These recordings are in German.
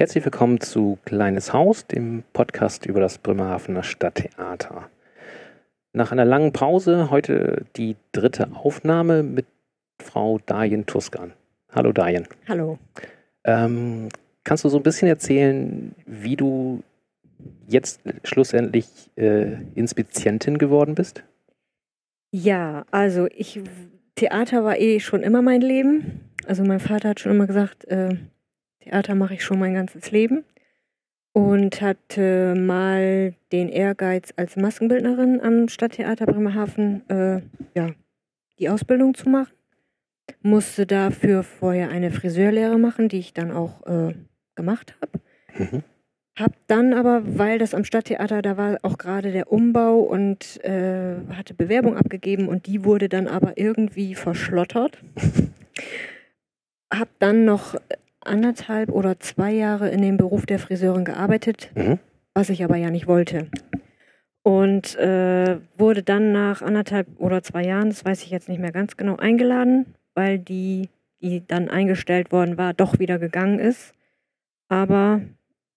Herzlich willkommen zu Kleines Haus, dem Podcast über das Bremerhavener Stadttheater. Nach einer langen Pause heute die dritte Aufnahme mit Frau Darjen Tuskan. Hallo Darjen. Hallo. Ähm, kannst du so ein bisschen erzählen, wie du jetzt schlussendlich äh, Inspizientin geworden bist? Ja, also ich Theater war eh schon immer mein Leben. Also mein Vater hat schon immer gesagt, äh, Theater mache ich schon mein ganzes Leben und hatte mal den Ehrgeiz als Maskenbildnerin am Stadttheater Bremerhaven äh, ja, die Ausbildung zu machen. Musste dafür vorher eine Friseurlehre machen, die ich dann auch äh, gemacht habe. Mhm. Hab dann aber, weil das am Stadttheater, da war auch gerade der Umbau und äh, hatte Bewerbung abgegeben und die wurde dann aber irgendwie verschlottert. hab dann noch anderthalb oder zwei Jahre in dem Beruf der Friseurin gearbeitet, mhm. was ich aber ja nicht wollte. Und äh, wurde dann nach anderthalb oder zwei Jahren, das weiß ich jetzt nicht mehr ganz genau, eingeladen, weil die, die dann eingestellt worden war, doch wieder gegangen ist. Aber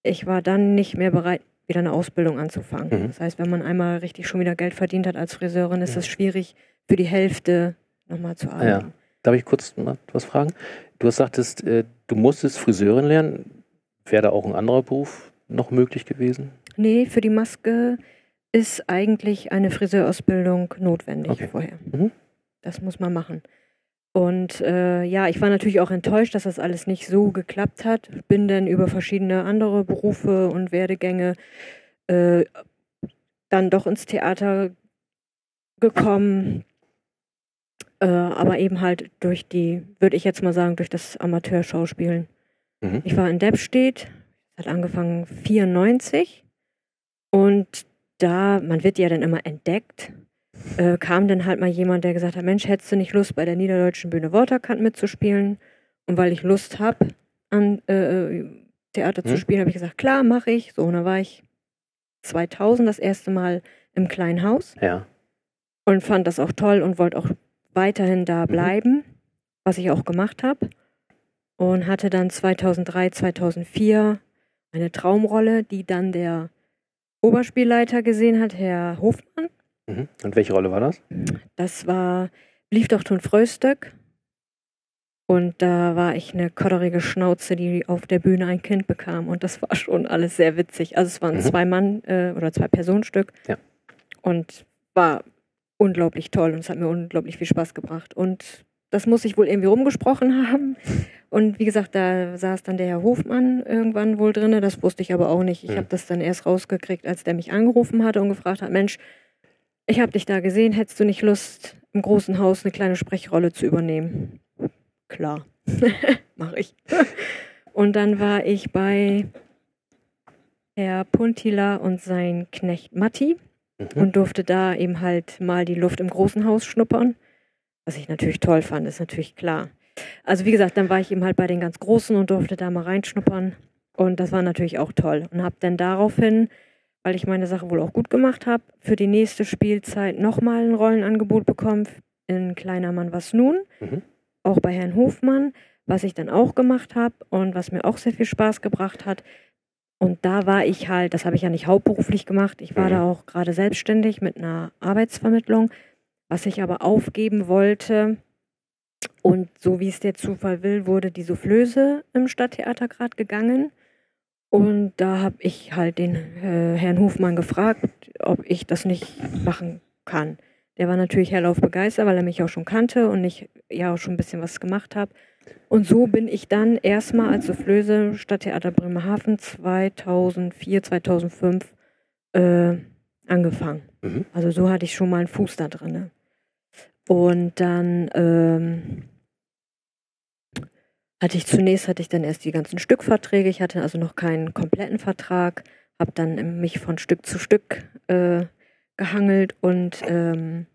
ich war dann nicht mehr bereit, wieder eine Ausbildung anzufangen. Mhm. Das heißt, wenn man einmal richtig schon wieder Geld verdient hat als Friseurin, ist es schwierig, für die Hälfte nochmal zu arbeiten. Ja. Darf ich kurz mal was fragen? Du hast sagtest, äh, du musstest Friseurin lernen. Wäre da auch ein anderer Beruf noch möglich gewesen? Nee, für die Maske ist eigentlich eine Friseurausbildung notwendig okay. vorher. Mhm. Das muss man machen. Und äh, ja, ich war natürlich auch enttäuscht, dass das alles nicht so geklappt hat. Bin dann über verschiedene andere Berufe und Werdegänge äh, dann doch ins Theater gekommen. Äh, aber eben halt durch die, würde ich jetzt mal sagen, durch das Amateurschauspielen. Mhm. Ich war in Deppstedt, hat angefangen 94 und da, man wird ja dann immer entdeckt, äh, kam dann halt mal jemand, der gesagt hat, Mensch, hättest du nicht Lust, bei der Niederdeutschen Bühne Waterkant mitzuspielen? Und weil ich Lust habe, an äh, Theater mhm. zu spielen, habe ich gesagt, klar, mache ich. So, und da war ich 2000 das erste Mal im kleinen Haus. Ja. Und fand das auch toll und wollte auch weiterhin da mhm. bleiben, mhm. was ich auch gemacht habe. Und hatte dann 2003, 2004 eine Traumrolle, die dann der Oberspielleiter gesehen hat, Herr Hofmann. Mhm. Und welche Rolle war das? Das war Blief doch tun Fröstöck. Und da war ich eine kodderige Schnauze, die auf der Bühne ein Kind bekam. Und das war schon alles sehr witzig. Also es waren mhm. zwei Mann äh, oder zwei Personenstück. Ja. Und war unglaublich toll und es hat mir unglaublich viel Spaß gebracht. Und das muss ich wohl irgendwie rumgesprochen haben. Und wie gesagt, da saß dann der Herr Hofmann irgendwann wohl drin. Das wusste ich aber auch nicht. Ich mhm. habe das dann erst rausgekriegt, als der mich angerufen hatte und gefragt hat, Mensch, ich habe dich da gesehen, hättest du nicht Lust, im großen Haus eine kleine Sprechrolle zu übernehmen? Klar, mache ich. und dann war ich bei Herr Puntila und sein Knecht Matti mhm. und durfte da eben halt mal die Luft im großen Haus schnuppern. Was ich natürlich toll fand, ist natürlich klar. Also wie gesagt, dann war ich eben halt bei den ganz Großen und durfte da mal reinschnuppern. Und das war natürlich auch toll. Und habe dann daraufhin, weil ich meine Sache wohl auch gut gemacht habe, für die nächste Spielzeit nochmal ein Rollenangebot bekommen in Kleiner Mann was nun. Mhm. Auch bei Herrn Hofmann, was ich dann auch gemacht habe und was mir auch sehr viel Spaß gebracht hat. Und da war ich halt, das habe ich ja nicht hauptberuflich gemacht, ich war mhm. da auch gerade selbstständig mit einer Arbeitsvermittlung, was ich aber aufgeben wollte. Und so wie es der Zufall will, wurde die Soufflöse im Stadttheater gerade gegangen. Und da habe ich halt den äh, Herrn Hofmann gefragt, ob ich das nicht machen kann. Der war natürlich hellauf begeistert, weil er mich auch schon kannte und ich ja auch schon ein bisschen was gemacht habe. Und so bin ich dann erstmal als Soufflöse Stadttheater Bremerhaven 2004, 2005 äh, angefangen. Mhm. Also so hatte ich schon mal einen Fuß da drin. Und dann ähm, hatte ich zunächst hatte ich dann erst die ganzen Stückverträge. Ich hatte also noch keinen kompletten Vertrag, habe dann mich von Stück zu Stück äh, gehangelt und ähm,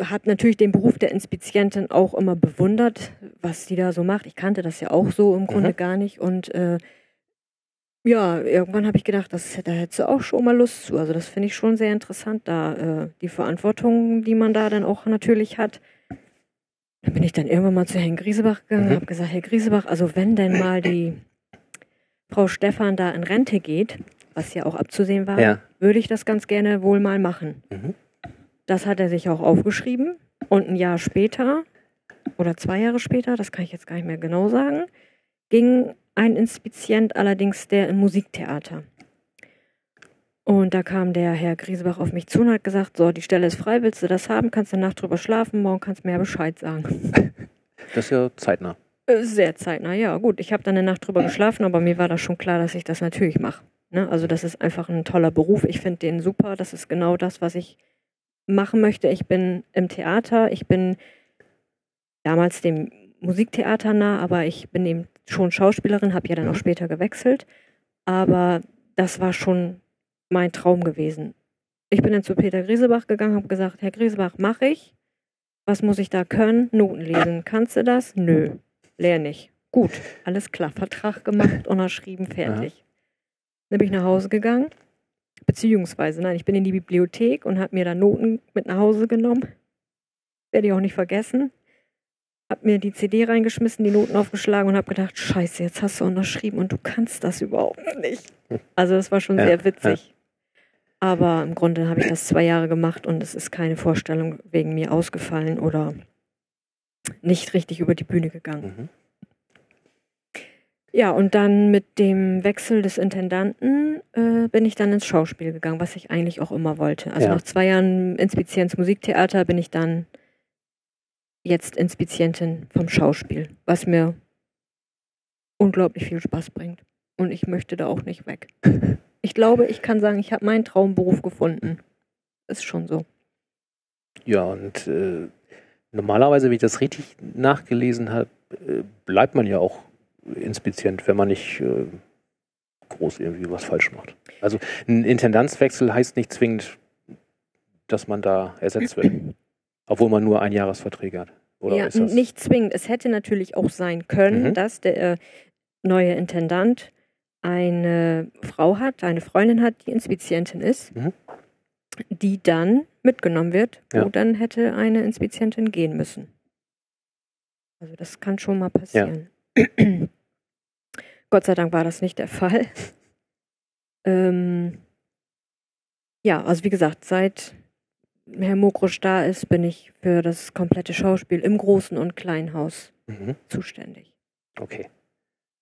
habe natürlich den Beruf der Inspizientin auch immer bewundert, was die da so macht. Ich kannte das ja auch so im Grunde mhm. gar nicht. Und äh, ja, irgendwann habe ich gedacht, das, da hättest du auch schon mal Lust zu. Also das finde ich schon sehr interessant, da äh, die Verantwortung, die man da dann auch natürlich hat. Dann bin ich dann irgendwann mal zu Herrn Griesebach gegangen und mhm. habe gesagt, Herr Griesebach, also wenn denn mal die Frau Stefan da in Rente geht, was ja auch abzusehen war, Ja. würde ich das ganz gerne wohl mal machen. Mhm. Das hat er sich auch aufgeschrieben. Und ein Jahr später oder zwei Jahre später, das kann ich jetzt gar nicht mehr genau sagen, ging ein Inspizient allerdings der im Musiktheater. Und da kam der Herr Griesebach auf mich zu und hat gesagt, so, die Stelle ist frei, willst du das haben? Kannst du eine Nacht drüber schlafen, morgen kannst du mir ja Bescheid sagen. Das ist ja zeitnah. Äh, Sehr zeitnah, ja gut. Ich habe dann eine Nacht drüber geschlafen, aber mir war das schon klar, dass ich das natürlich mache. Ne? Also das ist einfach ein toller Beruf. Ich finde den super. Das ist genau das, was ich machen möchte. Ich bin im Theater. Ich bin damals dem Musiktheater nah, aber ich bin eben schon Schauspielerin, habe ja dann auch Mhm. später gewechselt. Aber das war schon mein Traum gewesen. Ich bin dann zu Peter Griesebach gegangen, habe gesagt, Herr Griesebach, mache ich. Was muss ich da können? Noten lesen. Kannst du das? Nö, lerne ich. Gut, alles klar. Vertrag gemacht, unterschrieben, fertig. Dann bin ich nach Hause gegangen. Beziehungsweise, nein, ich bin in die Bibliothek und habe mir da Noten mit nach Hause genommen. Werde ich auch nicht vergessen. Hab mir die CD reingeschmissen, die Noten aufgeschlagen und habe gedacht, scheiße, jetzt hast du unterschrieben und du kannst das überhaupt nicht. Also das war schon Ja, sehr witzig. Aber im Grunde habe ich das zwei Jahre gemacht und es ist keine Vorstellung wegen mir ausgefallen oder nicht richtig über die Bühne gegangen. Mhm. Ja, und dann mit dem Wechsel des Intendanten äh, bin ich dann ins Schauspiel gegangen, was ich eigentlich auch immer wollte. Also Ja. nach zwei Jahren Inspizienz Musiktheater bin ich dann jetzt Inspizientin vom Schauspiel, was mir unglaublich viel Spaß bringt. Und ich möchte da auch nicht weg. Ich glaube, ich kann sagen, ich habe meinen Traumberuf gefunden. Ist schon so. Ja, und äh, normalerweise, wenn ich das richtig nachgelesen habe, äh, bleibt man ja auch inspizient, wenn man nicht äh, groß irgendwie was falsch macht. Also ein Intendanzwechsel heißt nicht zwingend, dass man da ersetzt wird. Obwohl man nur Einjahresverträge hat. Oder ja, nicht zwingend. Es hätte natürlich auch sein können, Mhm. dass der äh, neue Intendant eine Frau hat, eine Freundin hat, die Inspizientin ist, Mhm. die dann mitgenommen wird, wo Ja. dann hätte eine Inspizientin gehen müssen. Also das kann schon mal passieren. Gott sei Dank war das nicht der Fall. Ähm, ja, also wie gesagt, seit Herr Mokrosch da ist, bin ich für das komplette Schauspiel im Großen und Kleinen Haus Mhm. zuständig. Okay.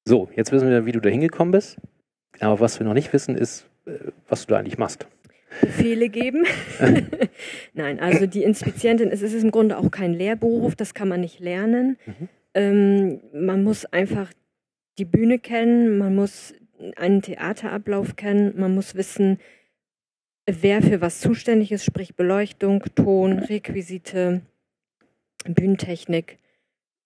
So, jetzt wissen wir, wie du da hingekommen bist. Aber was wir noch nicht wissen, ist, äh, was du da eigentlich machst. Befehle geben. Nein, also die Inspizientin, es ist im Grunde auch kein Lehrberuf, das kann man nicht lernen. Mhm. Ähm, man muss einfach die Bühne kennen, man muss einen Theaterablauf kennen, man muss wissen, wer für was zuständig ist, sprich Beleuchtung, Ton, Requisite, Bühnentechnik,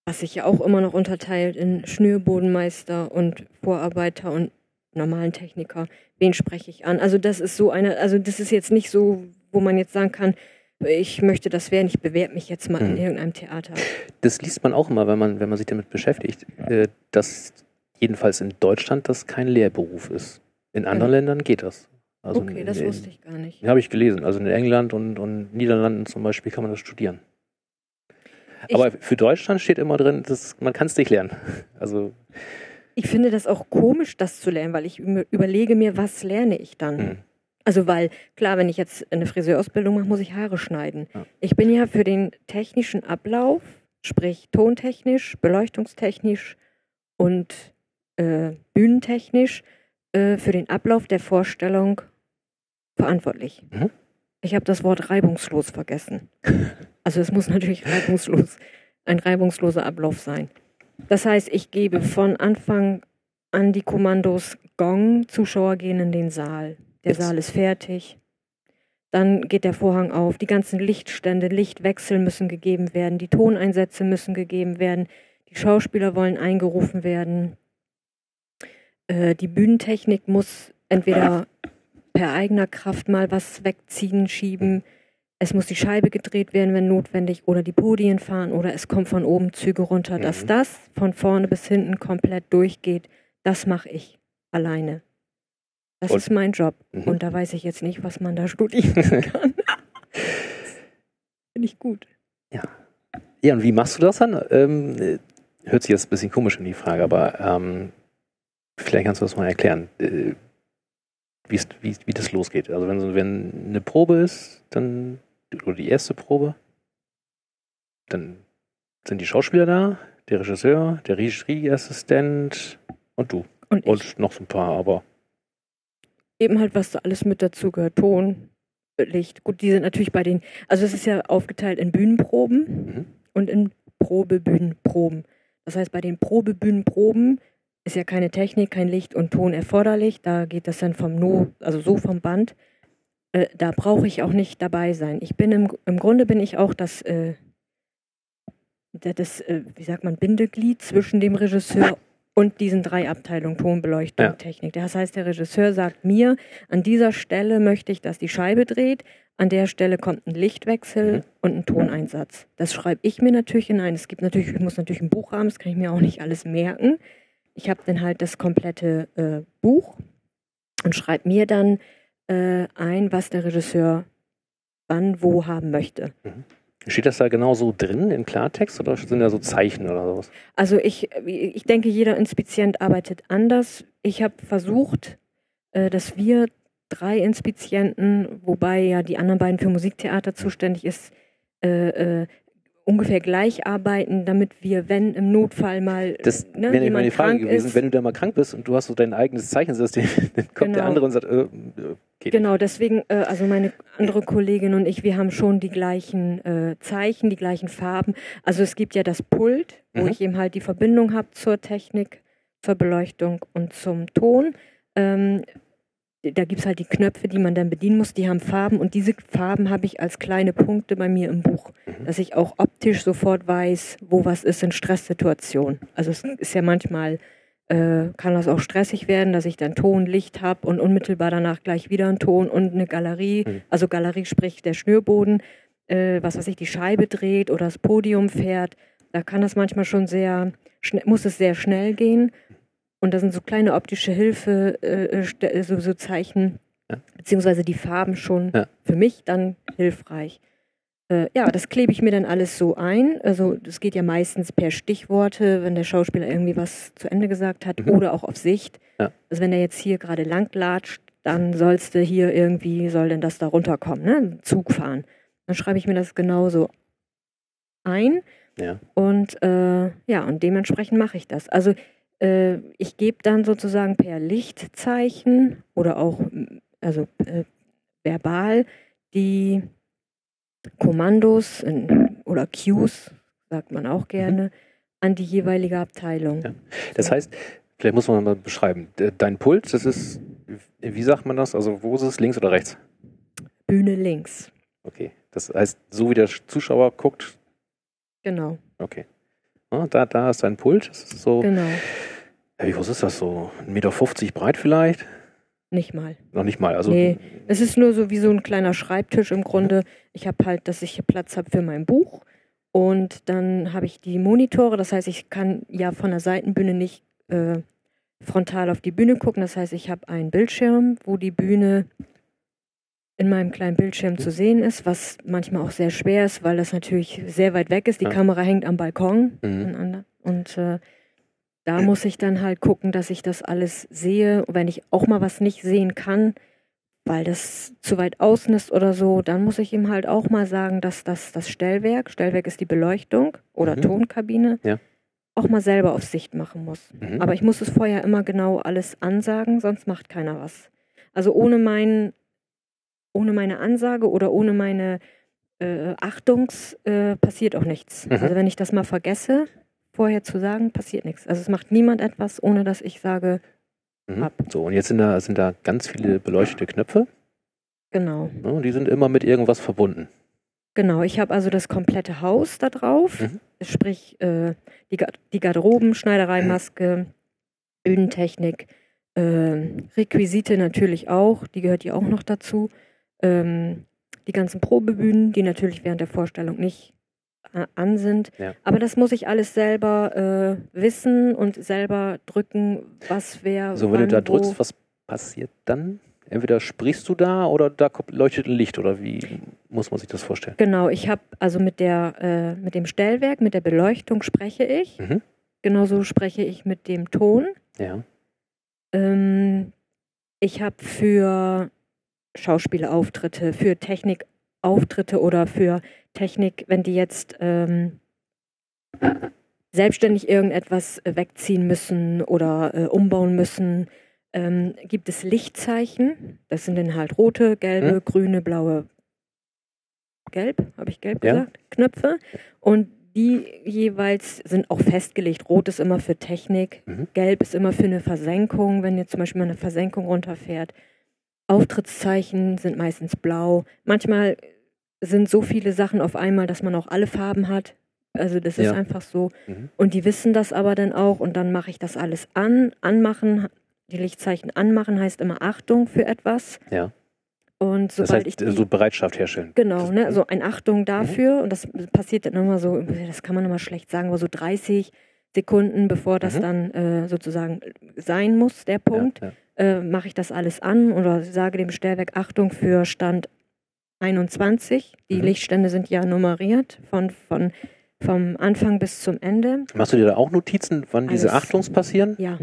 was sich ja auch immer noch unterteilt in Schnürbodenmeister und Vorarbeiter und normalen Techniker. Wen spreche ich an? Also das ist so eine, also das ist jetzt nicht so, wo man jetzt sagen kann, ich möchte das werden, ich bewerbe mich jetzt mal in Mhm. irgendeinem Theater. Das liest man auch immer, wenn man, wenn man sich damit beschäftigt, äh, dass jedenfalls in Deutschland das kein Lehrberuf ist. In anderen Ja. Ländern geht das. Also okay, in, das in, wusste ich gar nicht. Habe ich gelesen. Also in England und, und Niederlanden zum Beispiel kann man das studieren. Ich- Aber für Deutschland steht immer drin, das, man kann es nicht lernen. Also, Ich finde das auch komisch, das zu lernen, weil ich überlege mir, was lerne ich dann? hm. Also weil, klar, wenn ich jetzt eine Friseurausbildung mache, muss ich Haare schneiden. Ja. Ich bin ja für den technischen Ablauf, sprich tontechnisch, beleuchtungstechnisch und äh, bühnentechnisch, äh, für den Ablauf der Vorstellung verantwortlich. Mhm. Ich habe das Wort reibungslos vergessen. Also es muss natürlich reibungslos, ein reibungsloser Ablauf sein. Das heißt, ich gebe von Anfang an die Kommandos Gong, Zuschauer gehen in den Saal. Der Jetzt- Saal ist fertig. Dann geht der Vorhang auf. Die ganzen Lichtstände, Lichtwechsel müssen gegeben werden. Die Toneinsätze müssen gegeben werden. Die Schauspieler wollen eingerufen werden. Äh, die Bühnentechnik muss entweder per eigener Kraft mal was wegziehen, schieben. Es muss die Scheibe gedreht werden, wenn notwendig, oder die Podien fahren, oder es kommt von oben Züge runter. Dass Mhm. das von vorne bis hinten komplett durchgeht, das mache ich alleine. Das Und- ist mein Job. Mhm. Und da weiß ich jetzt nicht, was man da studieren kann. Finde ich gut. Ja, und wie machst du das dann? Ähm, äh, hört sich jetzt ein bisschen komisch in die Frage, aber ähm, vielleicht kannst du das mal erklären, äh, wie, wie das losgeht. Also wenn, wenn eine Probe ist, dann, oder die erste Probe, dann sind die Schauspieler da, der Regisseur, der Regieassistent und du. Und, und noch so ein paar, aber. Eben halt, was da alles mit dazu gehört. Ton, Licht. Gut, die sind natürlich bei den, also es ist ja aufgeteilt in Bühnenproben mhm. und in Probebühnenproben. Das heißt, bei den Probebühnenproben ist ja keine Technik, kein Licht und Ton erforderlich. Da geht das dann vom No, also so vom Band. Äh, da brauche ich auch nicht dabei sein. Ich bin im, im Grunde bin ich auch das, äh, das, äh, wie sagt man, Bindeglied zwischen dem Regisseur und diesen drei Abteilungen Ton, Beleuchtung, ja. Technik. Das heißt, der Regisseur sagt mir, an dieser Stelle möchte ich, dass die Scheibe dreht, an der Stelle kommt ein Lichtwechsel mhm. und ein Toneinsatz. Das schreibe ich mir natürlich hinein. Es gibt natürlich, ich muss natürlich ein Buch haben, das kann ich mir auch nicht alles merken. Ich habe dann halt das komplette äh, Buch und schreibe mir dann äh, ein, was der Regisseur wann wo haben möchte. Mhm. Steht das da genau so drin in Klartext oder sind da so Zeichen oder sowas? Also ich, ich denke, jeder Inspizient arbeitet anders. Ich habe versucht, äh, dass wir drei Inspizienten, wobei ja die anderen beiden für Musiktheater zuständig ist, äh, äh, ungefähr gleich arbeiten, damit wir, wenn im Notfall mal das ne, wäre meine Frage gewesen, ist, wenn du da mal krank bist und du hast so dein eigenes Zeichensystem, dann kommt genau. der andere und sagt, äh, geht Genau, nicht. deswegen, äh, also meine andere Kollegin und ich, wir haben schon die gleichen äh, Zeichen, die gleichen Farben. Also es gibt ja das Pult, wo mhm. ich eben halt die Verbindung habe zur Technik, zur Beleuchtung und zum Ton. Ähm, da gibt es halt die Knöpfe, die man dann bedienen muss, die haben Farben und diese Farben habe ich als kleine Punkte bei mir im Buch, mhm. dass ich auch optisch sofort weiß, wo was ist in Stresssituationen. Also es ist ja manchmal, äh, kann das auch stressig werden, dass ich dann Ton, Licht habe und unmittelbar danach gleich wieder einen Ton und eine Galerie, mhm. also Galerie sprich der Schnürboden, äh, was weiß ich, die Scheibe dreht oder das Podium fährt. Da kann das manchmal schon sehr, muss es sehr schnell gehen. Und da sind so kleine optische Hilfe, äh, äh so, so, Zeichen, ja. beziehungsweise die Farben schon ja. für mich dann hilfreich. Äh, ja, das klebe ich mir dann alles so ein. Also das geht ja meistens per Stichworte, wenn der Schauspieler irgendwie was zu Ende gesagt hat mhm. oder auch auf Sicht. Ja. Also wenn er jetzt hier gerade lang latscht, dann sollst du hier irgendwie, soll denn das da runterkommen, ne? Zug fahren. Dann schreibe ich mir das genauso ein. Ja. Und äh, ja, und dementsprechend mache ich das. Also äh, ich gebe dann sozusagen per Lichtzeichen oder auch also äh, verbal die Kommandos in, oder Cues, sagt man auch gerne, mhm. an die jeweilige Abteilung. Ja. Das heißt, vielleicht muss man mal beschreiben, dein Puls, das ist, wie sagt man das? Also wo ist es, links oder rechts? Bühne links. Okay, das heißt, so wie der Zuschauer guckt. Genau. Okay. Ah, da, da ist dein Pult. Das ist so. Genau. Wie groß ist das so? 1,50 Meter breit vielleicht? Nicht mal. Noch nicht mal. Also nee, es ist nur so wie so ein kleiner Schreibtisch im Grunde. Ich habe halt, dass ich hier Platz habe für mein Buch. Und dann habe ich die Monitore. Das heißt, ich kann ja von der Seitenbühne nicht äh, frontal auf die Bühne gucken. Das heißt, ich habe einen Bildschirm, wo die Bühne in meinem kleinen Bildschirm zu sehen ist, was manchmal auch sehr schwer ist, weil das natürlich sehr weit weg ist. Die ja. Kamera hängt am Balkon. Mhm. Und äh, da muss ich dann halt gucken, dass ich das alles sehe. Und wenn ich auch mal was nicht sehen kann, weil das zu weit außen ist oder so, dann muss ich ihm halt auch mal sagen, dass das das Stellwerk, Stellwerk ist die Beleuchtung oder mhm. Tonkabine, ja. auch mal selber auf Sicht machen muss. Mhm. Aber ich muss es vorher immer genau alles ansagen, sonst macht keiner was. Also ohne, mein, ohne meine Ansage oder ohne meine äh, Achtungs äh, passiert auch nichts. Mhm. Also wenn ich das mal vergesse, vorher zu sagen, passiert nichts. Also es macht niemand etwas, ohne dass ich sage, mhm. ab. So, und jetzt sind da, sind da ganz viele beleuchtete Knöpfe. Genau. Ja, und die sind immer mit irgendwas verbunden. Genau, ich habe also das komplette Haus da drauf, mhm. sprich äh, die, die Garderoben, Schneiderei, Maske, Bühnentechnik, äh, Requisite natürlich auch, die gehört ja auch noch dazu. Ähm, die ganzen Probebühnen, die natürlich während der Vorstellung nicht an sind. Ja. Aber das muss ich alles selber äh, wissen und selber drücken, was wer. So, wenn wann, du da drückst, was passiert dann? Entweder sprichst du da oder da leuchtet ein Licht oder wie muss man sich das vorstellen? Genau, ich habe also mit der äh, mit dem Stellwerk, mit der Beleuchtung spreche ich. Mhm. Genauso spreche ich mit dem Ton. Ja. Ähm, ich habe für Schauspielauftritte, für Technikauftritte oder für Technik, wenn die jetzt ähm, selbstständig irgendetwas wegziehen müssen oder äh, umbauen müssen, ähm, gibt es Lichtzeichen. Das sind dann halt rote, gelbe, Hm? grüne, blaue, gelb, habe ich gelb Ja. gesagt, Knöpfe. Und die jeweils sind auch festgelegt. Rot ist immer für Technik, Mhm. gelb ist immer für eine Versenkung, wenn jetzt zum Beispiel mal eine Versenkung runterfährt. Auftrittszeichen sind meistens blau. Manchmal sind so viele Sachen auf einmal, dass man auch alle Farben hat. Also das ist Ja. einfach so. Mhm. Und die wissen das aber dann auch und dann mache ich das alles an. Anmachen, die Lichtzeichen anmachen heißt immer Achtung für etwas. Ja. Und Das sobald heißt, ich die, so Bereitschaft herstellen. Genau, Das- ne? So ein Achtung dafür. Und das passiert dann immer so, das kann man immer schlecht sagen, aber so 30 Sekunden, bevor das Mhm. dann äh, sozusagen sein muss, der Punkt, Ja, ja. Äh, mache ich das alles an oder sage dem Stellwerk Achtung für Stand 21. Die Mhm. Lichtstände sind ja nummeriert von, von, vom Anfang bis zum Ende. Machst du dir da auch Notizen, wann diese Alles. Achtungs passieren? Ja,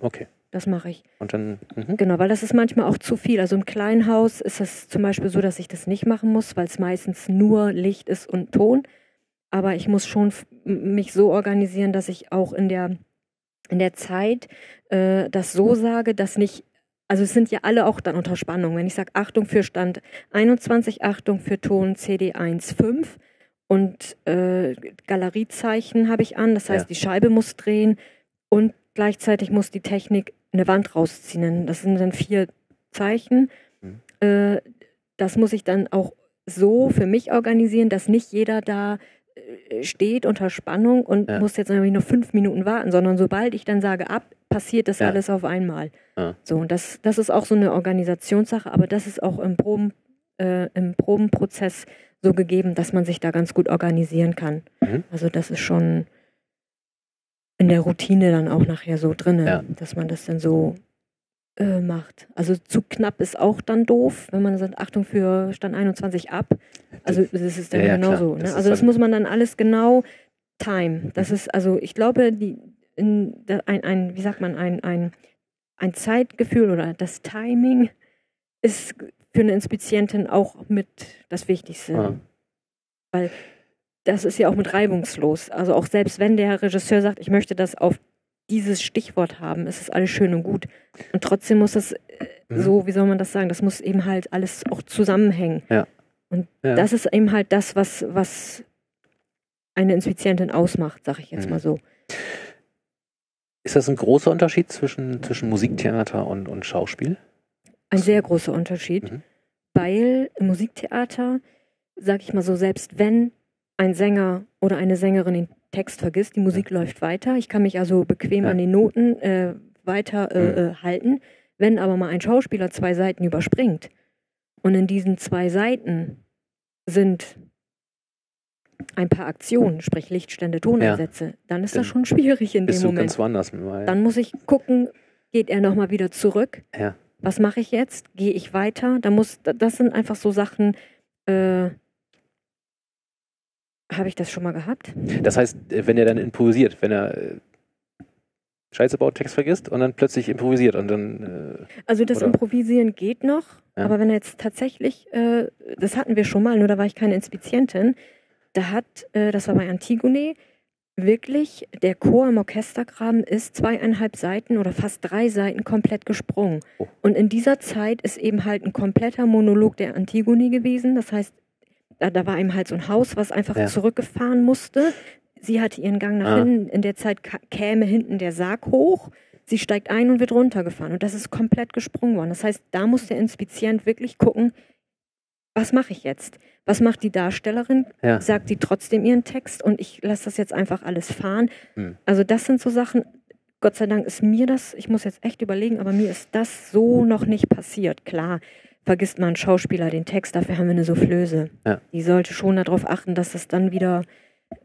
Okay. das mache ich. Und dann, mhm. Genau, weil das ist manchmal auch zu viel. Also im kleinen Haus ist es zum Beispiel so, dass ich das nicht machen muss, weil es meistens nur Licht ist und Ton. Aber ich muss schon mich so organisieren, dass ich auch in der, in der Zeit äh, das so sage, dass nicht, also es sind ja alle auch dann unter Spannung. Wenn ich sage Achtung für Stand 21, Achtung für Ton CD15 und äh, Galeriezeichen habe ich an, das heißt, Ja. die Scheibe muss drehen und gleichzeitig muss die Technik eine Wand rausziehen. Das sind dann vier Zeichen. Mhm. Äh, das muss ich dann auch so für mich organisieren, dass nicht jeder da steht unter Spannung und Ja. muss jetzt irgendwie nur fünf Minuten warten, sondern sobald ich dann sage ab, passiert das Ja. alles auf einmal. Ja. So, und das, das ist auch so eine Organisationssache, aber das ist auch im, Proben, äh, im Probenprozess so gegeben, dass man sich da ganz gut organisieren kann. Mhm. Also das ist schon in der Routine dann auch nachher so drin, dass man das dann so äh, macht. Also zu knapp ist auch dann doof, wenn man sagt, Achtung für Stand 21 ab. Also das ist dann Ja, ja, genau klar. so. Das Ne? Also das muss man dann alles genau time. Das Mhm. ist, also ich glaube, die, in, ein, ein, wie sagt man, ein, ein, ein Zeitgefühl oder das Timing ist für eine Inspizientin auch mit das Wichtigste. Ah. Weil das ist ja auch mit reibungslos. Also auch selbst wenn der Regisseur sagt, ich möchte das auf dieses Stichwort haben, ist es alles schön und gut. Und trotzdem muss das äh, Mhm. so, wie soll man das sagen, das muss eben halt alles auch zusammenhängen. Ja. Das ist eben halt das, was, was eine Inspizientin ausmacht, sag ich jetzt Mhm. mal so. Ist das ein großer Unterschied zwischen, zwischen Musiktheater und, und Schauspiel? Ein sehr großer Unterschied, Mhm. weil im Musiktheater, sag ich mal so, selbst wenn ein Sänger oder eine Sängerin Text vergisst, die Musik läuft weiter. Ich kann mich also bequem Ja. an den Noten äh, weiter äh, Mhm. äh, halten. Wenn aber mal ein Schauspieler zwei Seiten überspringt und in diesen zwei Seiten sind ein paar Aktionen, sprich Lichtstände, Toneinsätze, dann ist Dann das schon schwierig in Bist dem du Moment. ganz woanders mal? Dann muss ich gucken, geht er nochmal wieder zurück? Ja. Was mache ich jetzt? Gehe ich weiter? Da muss, da- das sind einfach so Sachen, äh, habe ich das schon mal gehabt? Das heißt, äh, wenn er dann improvisiert, wenn er äh, Scheiße baut, Text vergisst und dann plötzlich improvisiert und dann Also das Oder- Improvisieren geht noch, Ja. aber wenn er jetzt tatsächlich, äh, das hatten wir schon mal, nur da war ich keine Inspizientin, da hat, äh, das war bei Antigone, wirklich der Chor im Orchestergraben ist zweieinhalb Seiten oder fast drei Seiten komplett gesprungen. Oh. Und in dieser Zeit ist eben halt ein kompletter Monolog der Antigone gewesen. Das heißt, da, da war eben halt so ein Haus, was einfach Ja. zurückgefahren musste. Sie hatte ihren Gang nach Ah. hinten. In der Zeit käme hinten der Sarg hoch. Sie steigt ein und wird runtergefahren. Und das ist komplett gesprungen worden. Das heißt, da muss der Inspizient wirklich gucken, was mache ich jetzt? Was macht die Darstellerin? Ja. Sagt die trotzdem ihren Text und ich lasse das jetzt einfach alles fahren? Hm. Also das sind so Sachen, Gott sei Dank ist mir das, ich muss jetzt echt überlegen, aber mir ist das so noch nicht passiert. Klar, vergisst man Schauspieler den Text, dafür haben wir eine Soufflöse. Ja. Die sollte schon darauf achten, dass das dann wieder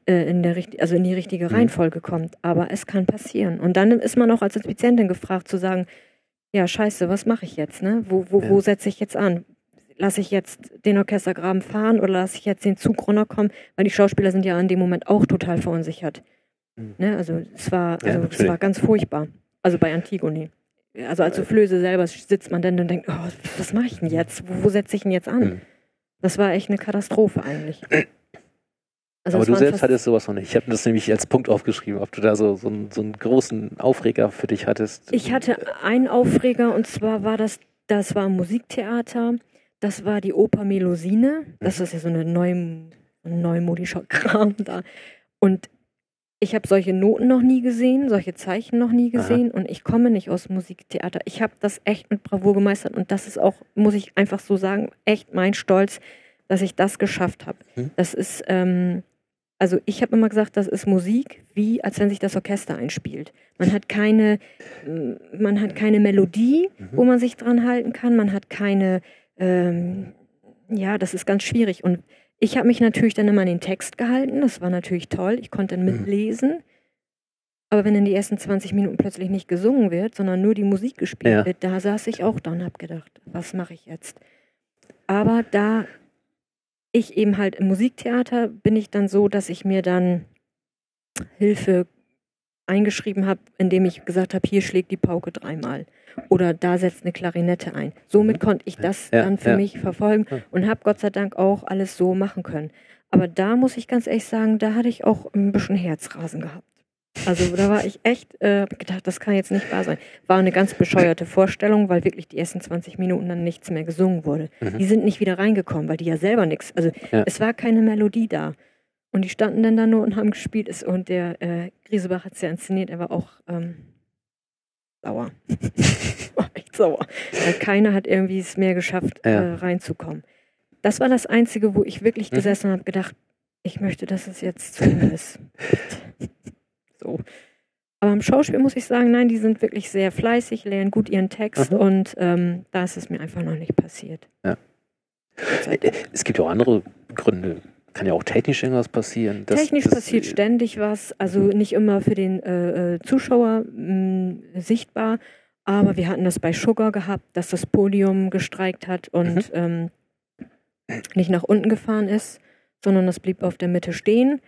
äh, in, der, also in die richtige Mhm. Reihenfolge kommt. Aber es kann passieren. Und dann ist man auch als Inspizientin gefragt zu sagen, ja, scheiße, was mache ich jetzt? Ne? Wo, wo, Ja. wo setze ich jetzt an? Lasse ich jetzt den Orchestergraben fahren oder lasse ich jetzt den Zug runterkommen? Weil die Schauspieler sind ja in dem Moment auch total verunsichert. Mhm. Ne? Also es war, Ja, also es natürlich. war ganz furchtbar. Also bei Antigone. Also als Soufflöse selber sitzt man dann und denkt, oh, was mache ich denn jetzt? Wo, wo setze ich denn jetzt an? Mhm. Das war echt eine Katastrophe eigentlich. Also Aber du selbst hattest sowas noch nicht. Ich habe das nämlich als Punkt aufgeschrieben, ob du da so, so, einen, so einen großen Aufreger für dich hattest. Ich hatte einen Aufreger und zwar war das, das war Musiktheater, das war die Oper Melusine. Das ist ja so eine neu, ein neumodischer Kram da. Und ich habe solche Noten noch nie gesehen, solche Zeichen noch nie Aha. gesehen und ich komme nicht aus Musiktheater. Ich habe das echt mit Bravour gemeistert und das ist auch, muss ich einfach so sagen, echt mein Stolz, dass ich das geschafft habe. Hm. Das ist, ähm, also ich habe immer gesagt, das ist Musik, wie als wenn sich das Orchester einspielt. Man hat keine, m, man hat keine Melodie, Mhm. wo man sich dran halten kann. Man hat keine, ähm, ja, das ist ganz schwierig. Und ich habe mich natürlich dann immer an den Text gehalten. Das war natürlich toll. Ich konnte dann Mhm. mitlesen. Aber wenn in die ersten 20 Minuten plötzlich nicht gesungen wird, sondern nur die Musik gespielt Ja. wird, da saß ich auch da und habe gedacht, was mache ich jetzt? Aber da ich eben halt im Musiktheater bin ich dann so, dass ich mir dann Hilfe eingeschrieben habe, indem ich gesagt habe, hier schlägt die Pauke dreimal oder da setzt eine Klarinette ein. Somit konnte ich das Ja, dann für ja. mich verfolgen und habe Gott sei Dank auch alles so machen können. Aber da muss ich ganz ehrlich sagen, da hatte ich auch ein bisschen Herzrasen gehabt. Also da war ich echt äh, gedacht, das kann jetzt nicht wahr sein. War eine ganz bescheuerte Vorstellung, weil wirklich die ersten 20 Minuten dann nichts mehr gesungen wurde. Mhm. Die sind nicht wieder reingekommen, weil die ja selber nichts, also Ja. es war keine Melodie da. Und die standen dann da nur und haben gespielt. Es- Und der äh, Griesebach hat es ja inszeniert, er war auch ähm, sauer. war echt sauer. Weil keiner hat irgendwie es mehr geschafft, Ja. äh, reinzukommen. Das war das Einzige, wo ich wirklich Mhm. gesessen habe gedacht, ich möchte, dass es jetzt zu Ende ist. so. Aber im Schauspiel muss ich sagen, nein, die sind wirklich sehr fleißig, lernen gut ihren Text Mhm. und ähm, da ist es mir einfach noch nicht passiert. Ja. Es gibt ja auch andere Gründe. Kann ja auch technisch irgendwas passieren. Das- Technisch das- passiert ständig was, also nicht immer für den äh, äh, Zuschauer mh, sichtbar, aber wir hatten das bei Sugar gehabt, dass das Podium gestreikt hat und ähm, nicht nach unten gefahren ist, sondern das blieb auf der Mitte stehen.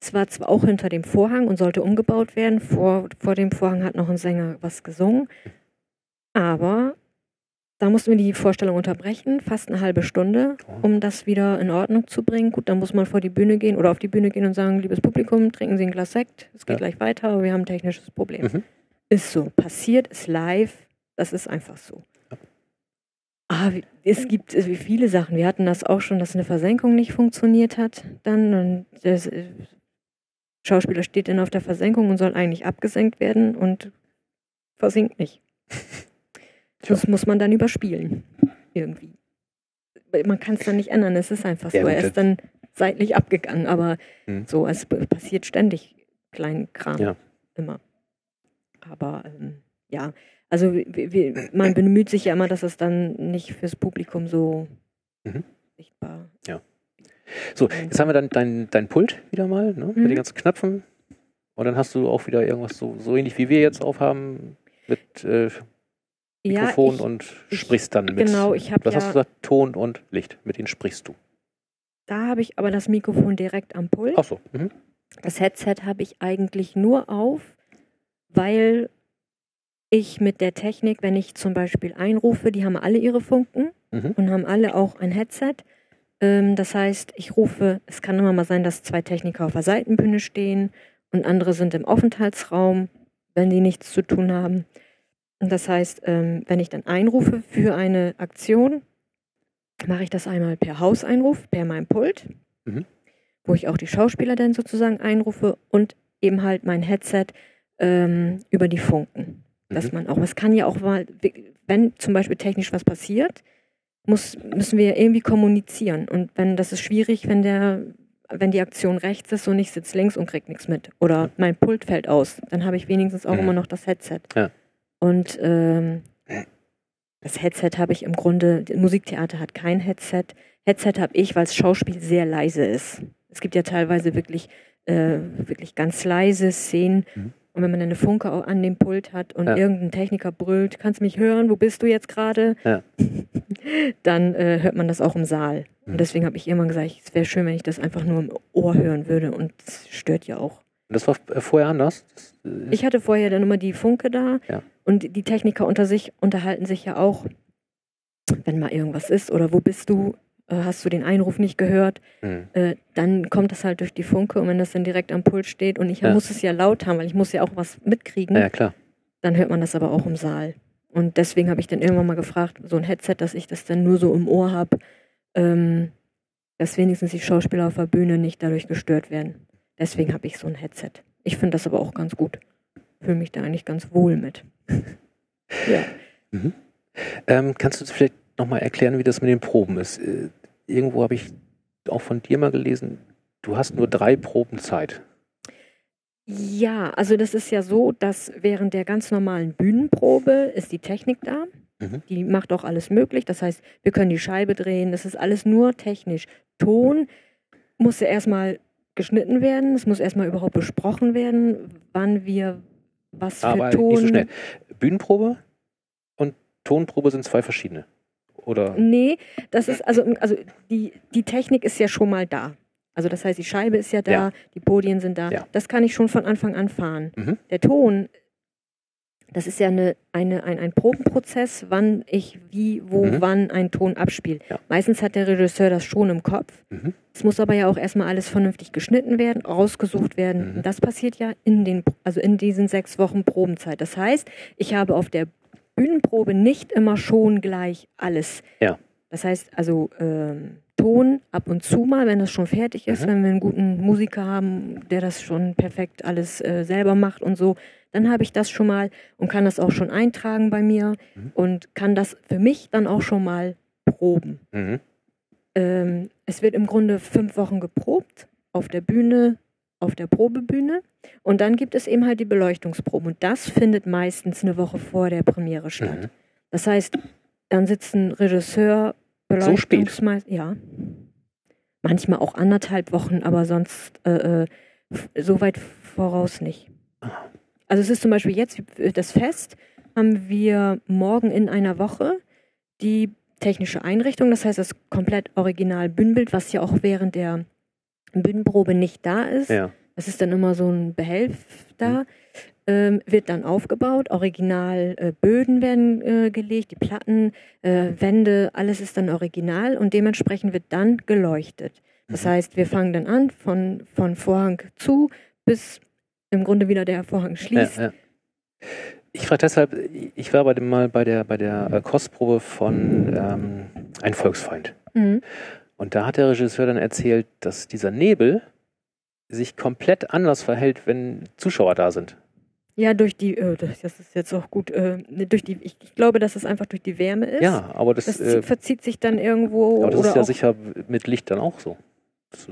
Es war zwar auch hinter dem Vorhang und sollte umgebaut werden. Vor, vor dem Vorhang hat noch ein Sänger was gesungen. Aber da mussten wir die Vorstellung unterbrechen, fast eine halbe Stunde, um das wieder in Ordnung zu bringen. Gut, dann muss man vor die Bühne gehen oder auf die Bühne gehen und sagen, liebes Publikum, trinken Sie ein Glas Sekt, es geht Ja. gleich weiter, aber wir haben ein technisches Problem. Mhm. Ist so. Passiert, ist live, das ist einfach so. Ah, wie- es gibt wie viele Sachen. Wir hatten das auch schon, dass eine Versenkung nicht funktioniert hat. Dann und der äh, Schauspieler steht dann auf der Versenkung und soll eigentlich abgesenkt werden und versinkt nicht. Das muss man dann überspielen. Irgendwie. Man kann es dann nicht ändern, es ist einfach so. Ja, er ist dann seitlich abgegangen, aber Hm. so, es passiert ständig kleinen Kram. Ja. Immer. Aber ähm, ja, also wir, wir, man bemüht sich ja immer, dass es dann nicht fürs Publikum so Mhm. sichtbar So, jetzt haben wir dann dein, dein Pult wieder mal, ne? mit Mhm. den ganzen Knöpfen. Und dann hast du auch wieder irgendwas so, so ähnlich wie wir jetzt aufhaben mit äh, Mikrofon ja, ich, und ich- sprichst dann mit. genau, ich hab Was hast ja- du gesagt? Ton und Licht. Mit denen sprichst du. da habe ich aber das Mikrofon direkt am Pult. Ach so. Mhm. Das Headset habe ich eigentlich nur auf, weil ich mit der Technik, wenn ich zum Beispiel einrufe, die haben alle ihre Funken Mhm. und haben alle auch ein Headset. Ähm, das heißt, ich rufe, es kann immer mal sein, dass zwei Techniker auf der Seitenbühne stehen und andere sind im Aufenthaltsraum, wenn die nichts zu tun haben. Und das heißt, ähm, wenn ich dann einrufe für eine Aktion, mache ich das einmal per Hauseinruf, per meinem Pult, Mhm. wo ich auch die Schauspieler dann sozusagen einrufe und eben halt mein Headset ähm, über die Funken. Dass Mhm. man auch, es kann ja auch mal, wenn zum Beispiel technisch was passiert, muss, müssen wir ja irgendwie kommunizieren. Und wenn das ist schwierig, wenn der, wenn die Aktion rechts ist und ich sitze links und krieg nichts mit. Oder mein Pult fällt aus, dann habe ich wenigstens auch Mhm. immer noch das Headset. Ja. Und ähm, das Headset habe ich im Grunde, Musiktheater hat kein Headset. Headset habe ich, weil das Schauspiel sehr leise ist. Es gibt ja teilweise wirklich, äh, wirklich ganz leise Szenen. Mhm. Und wenn man eine Funke an dem Pult hat und Ja. irgendein Techniker brüllt, kannst du mich hören, wo bist du jetzt gerade? Ja. Dann äh, hört man das auch im Saal. Mhm. Und deswegen habe ich immer gesagt, es wäre schön, wenn ich das einfach nur im Ohr hören würde. Und es stört ja auch. Und das war äh, vorher anders? Äh, Ich hatte vorher dann immer die Funke da Ja. Und die Techniker unter sich unterhalten sich ja auch, wenn mal irgendwas ist oder wo bist du, äh, hast du den Einruf nicht gehört, Mhm. äh, dann kommt das halt durch die Funke und wenn das dann direkt am Pult steht und ich Ja. muss es ja laut haben, weil ich muss ja auch was mitkriegen, Ja, klar. dann hört man das aber auch im Saal. Und deswegen habe ich dann irgendwann mal gefragt, so ein Headset, dass ich das dann nur so im Ohr habe, ähm, dass wenigstens die Schauspieler auf der Bühne nicht dadurch gestört werden. Deswegen habe ich so ein Headset. Ich finde das aber auch ganz gut. Fühle mich da eigentlich ganz wohl mit. Ja. Ähm, kannst du uns vielleicht nochmal erklären, wie das mit den Proben ist? Äh, irgendwo habe ich auch von dir mal gelesen, du hast nur drei Proben Zeit. Ja, also das ist ja so, dass während der ganz normalen Bühnenprobe ist die Technik da. Mhm. Die macht auch alles möglich. Das heißt, wir können die Scheibe drehen. Das ist alles nur technisch. Ton muss ja erstmal geschnitten werden. Es muss erstmal überhaupt besprochen werden, wann wir was für Aber Ton. nicht so schnell. Bühnenprobe und Tonprobe sind zwei verschiedene. Oder? Nee, das ist also, also die, die Technik ist ja schon mal da. Also das heißt, die Scheibe ist ja da, Ja. die Podien sind da. Ja. Das kann ich schon von Anfang an fahren. Mhm. Der Ton, das ist ja eine, eine, ein, ein Probenprozess, wann ich wie, wo, Mhm. wann einen Ton abspiele. Ja. Meistens hat der Regisseur das schon im Kopf. Mhm. Es muss aber ja auch erstmal alles vernünftig geschnitten werden, rausgesucht werden. Mhm. Das passiert ja in den, also in diesen sechs Wochen Probenzeit. Das heißt, ich habe auf der Bühnenprobe nicht immer schon gleich alles. Ja. Das heißt also ähm, Ton ab und zu mal, wenn das schon fertig ist, Mhm. wenn wir einen guten Musiker haben, der das schon perfekt alles äh, selber macht und so, dann habe ich das schon mal und kann das auch schon eintragen bei mir Mhm. und kann das für mich dann auch schon mal proben. Mhm. Ähm, es wird im Grunde fünf Wochen geprobt auf der Bühne, auf der Probebühne. Und dann gibt es eben halt die Beleuchtungsprobe. Und das findet meistens eine Woche vor der Premiere statt. Mhm. Das heißt, dann sitzt ein Regisseur, So spät? Ja. Manchmal auch anderthalb Wochen, aber sonst äh, äh, so weit voraus nicht. Also es ist zum Beispiel jetzt äh, das Fest, haben wir morgen in einer Woche die technische Einrichtung, das heißt das komplett original Bühnenbild, was ja auch während der Bühnenprobe nicht da ist. Ja. Es ist dann immer so ein Behelf da, ähm, wird dann aufgebaut, original äh, Böden werden äh, gelegt, die Platten, äh, Wände, alles ist dann original und dementsprechend wird dann geleuchtet. Das Mhm. heißt, wir fangen dann an von, von Vorhang zu, bis im Grunde wieder der Vorhang schließt. Ja, ja. Ich frage deshalb, ich war bei dem mal bei der, bei der Kostprobe von ähm, Ein Volksfeind. Mhm. Und da hat der Regisseur dann erzählt, dass dieser Nebel sich komplett anders verhält, wenn Zuschauer da sind. Ja, durch die, äh, das das ist jetzt auch gut, äh, ne, durch die, ich, ich glaube, dass es einfach durch die Wärme ist. Ja, aber das, Das äh, verzieht sich dann irgendwo aber das oder ist ja auch sicher mit Licht dann auch so. Das,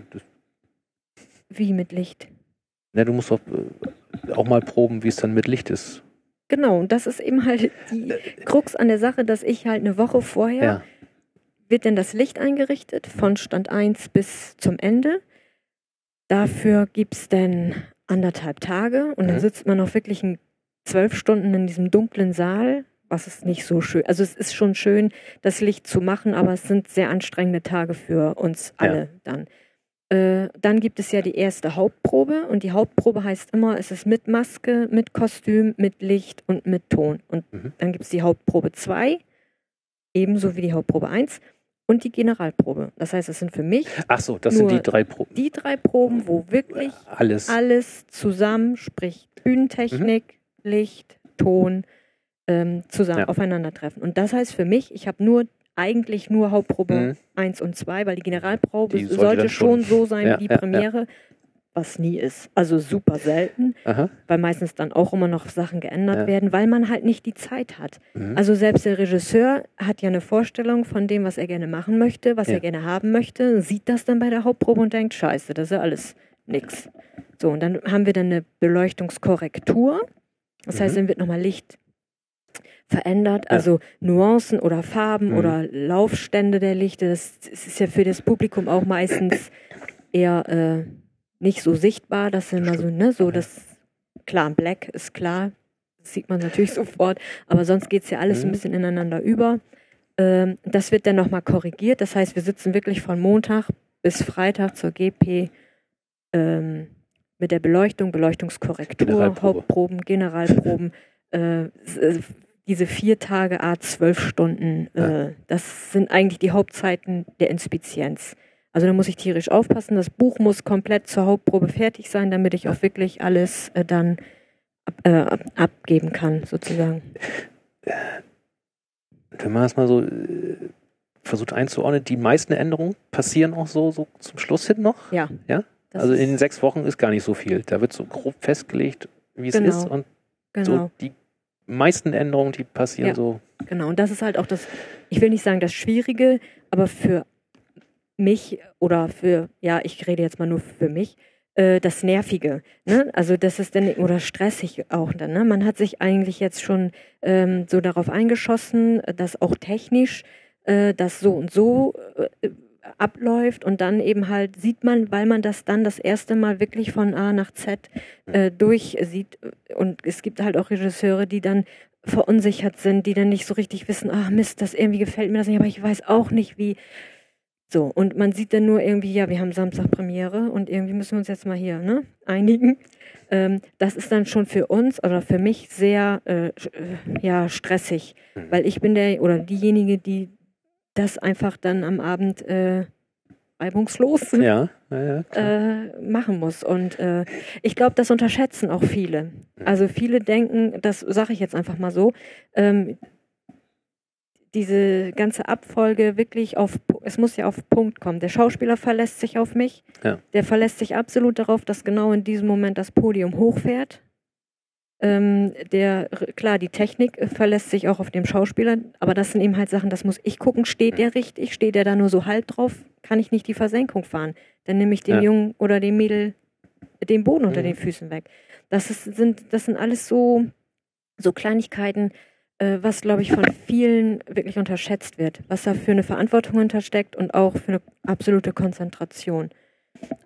wie mit Licht. ne, du musst doch äh, auch mal proben, wie es dann mit Licht ist. Genau, und das ist eben halt die Krux an der Sache, dass ich halt eine Woche vorher Ja. wird dann das Licht eingerichtet von Stand 1 bis zum Ende. Dafür gibt es dann anderthalb Tage und dann Mhm. sitzt man auch wirklich in zwölf Stunden in diesem dunklen Saal, was ist nicht so schön. Also es ist schon schön, das Licht zu machen, aber es sind sehr anstrengende Tage für uns Ja. alle dann. Äh, dann gibt es ja die erste Hauptprobe und die Hauptprobe heißt immer, es ist mit Maske, mit Kostüm, mit Licht und mit Ton. Und Mhm. dann gibt es die Hauptprobe 2, ebenso wie die Hauptprobe 1 und die Generalprobe. Das heißt, es sind für mich Ach so, das Nur sind die drei Proben. die drei Proben, wo wirklich Alles. alles zusammen, sprich Bühnentechnik, Licht, Ton, ähm, zusammen Ja. aufeinandertreffen. Und das heißt für mich, ich habe nur eigentlich nur Hauptprobe Mhm. 1 und 2, weil die Generalprobe Die sollte sollte, schon so sein Ja, wie die ja. Premiere, was nie ist. Also super selten, Aha. weil meistens dann auch immer noch Sachen geändert Ja. werden, weil man halt nicht die Zeit hat. Mhm. Also selbst der Regisseur hat ja eine Vorstellung von dem, was er gerne machen möchte, was Ja. er gerne haben möchte, sieht das dann bei der Hauptprobe und denkt, scheiße, das ist ja alles nix. So, und dann haben wir dann eine Beleuchtungskorrektur. Das heißt, Mhm. dann wird nochmal Licht verändert, Ja. also Nuancen oder Farben Mhm. oder Laufstände der Lichter. Das, das ist ja für das Publikum auch meistens eher äh, nicht so sichtbar. Das sind immer so, ne, so Ja. das klar, Black ist klar, das sieht man natürlich sofort, aber sonst geht es ja alles Mhm. ein bisschen ineinander über. Ähm, das wird dann nochmal korrigiert. Das heißt, wir sitzen wirklich von Montag bis Freitag zur GP ähm, mit der Beleuchtung, Beleuchtungskorrektur, Generalprobe. Hauptproben, Generalproben, äh, diese vier Tage A zwölf Stunden, äh, das sind eigentlich die Hauptzeiten der Inspizienz. Also da muss ich tierisch aufpassen. Das Buch muss komplett zur Hauptprobe fertig sein, damit ich auch wirklich alles äh, dann ab, äh, abgeben kann, sozusagen. Wenn man das mal so äh, versucht einzuordnen, die meisten Änderungen passieren auch so, so zum Schluss hin noch? Ja. Ja? Also in den sechs Wochen ist gar nicht so viel. Da wird so grob festgelegt, wie es Genau. ist und genau. so die meisten Änderungen, die passieren Ja. so. Genau, und das ist halt auch das, ich will nicht sagen das Schwierige, aber für mich oder für, ja, ich rede jetzt mal nur für mich, äh, das Nervige. Ne? Also das ist dann, oder stressig auch dann. Ne? Man hat sich eigentlich jetzt schon ähm, so darauf eingeschossen, dass auch technisch äh, das so und so äh, abläuft und dann eben halt sieht man, weil man das dann das erste Mal wirklich von A nach Z äh, durchsieht und es gibt halt auch Regisseure, die dann verunsichert sind, die dann nicht so richtig wissen, ah Mist, das irgendwie gefällt mir das nicht, aber ich weiß auch nicht wie. So, und man sieht dann nur irgendwie, ja, wir haben Samstag Premiere und irgendwie müssen wir uns jetzt mal hier ne, einigen. Ähm, das ist dann schon für uns oder für mich sehr äh, äh, ja, stressig, Mhm. weil ich bin der oder diejenige, die das einfach dann am Abend äh, reibungslos Ja, ja, äh, machen muss. Und äh, ich glaube, das unterschätzen auch viele. Also viele denken, das sage ich jetzt einfach mal so, ähm, diese ganze Abfolge wirklich auf, es muss ja auf Punkt kommen. Der Schauspieler verlässt sich auf mich, Ja. der verlässt sich absolut darauf, dass genau in diesem Moment das Podium hochfährt. Ähm, der, klar, die Technik verlässt sich auch auf dem Schauspieler, aber das sind eben halt Sachen, das muss ich gucken, steht der richtig, steht der da nur so halb drauf, kann ich nicht die Versenkung fahren. Dann nehme ich dem Ja. Jungen oder dem Mädel den Boden unter Mhm. den Füßen weg. Das, ist, sind, das sind alles so, so Kleinigkeiten, was, glaube ich, von vielen wirklich unterschätzt wird, was da für eine Verantwortung hintersteckt und auch für eine absolute Konzentration.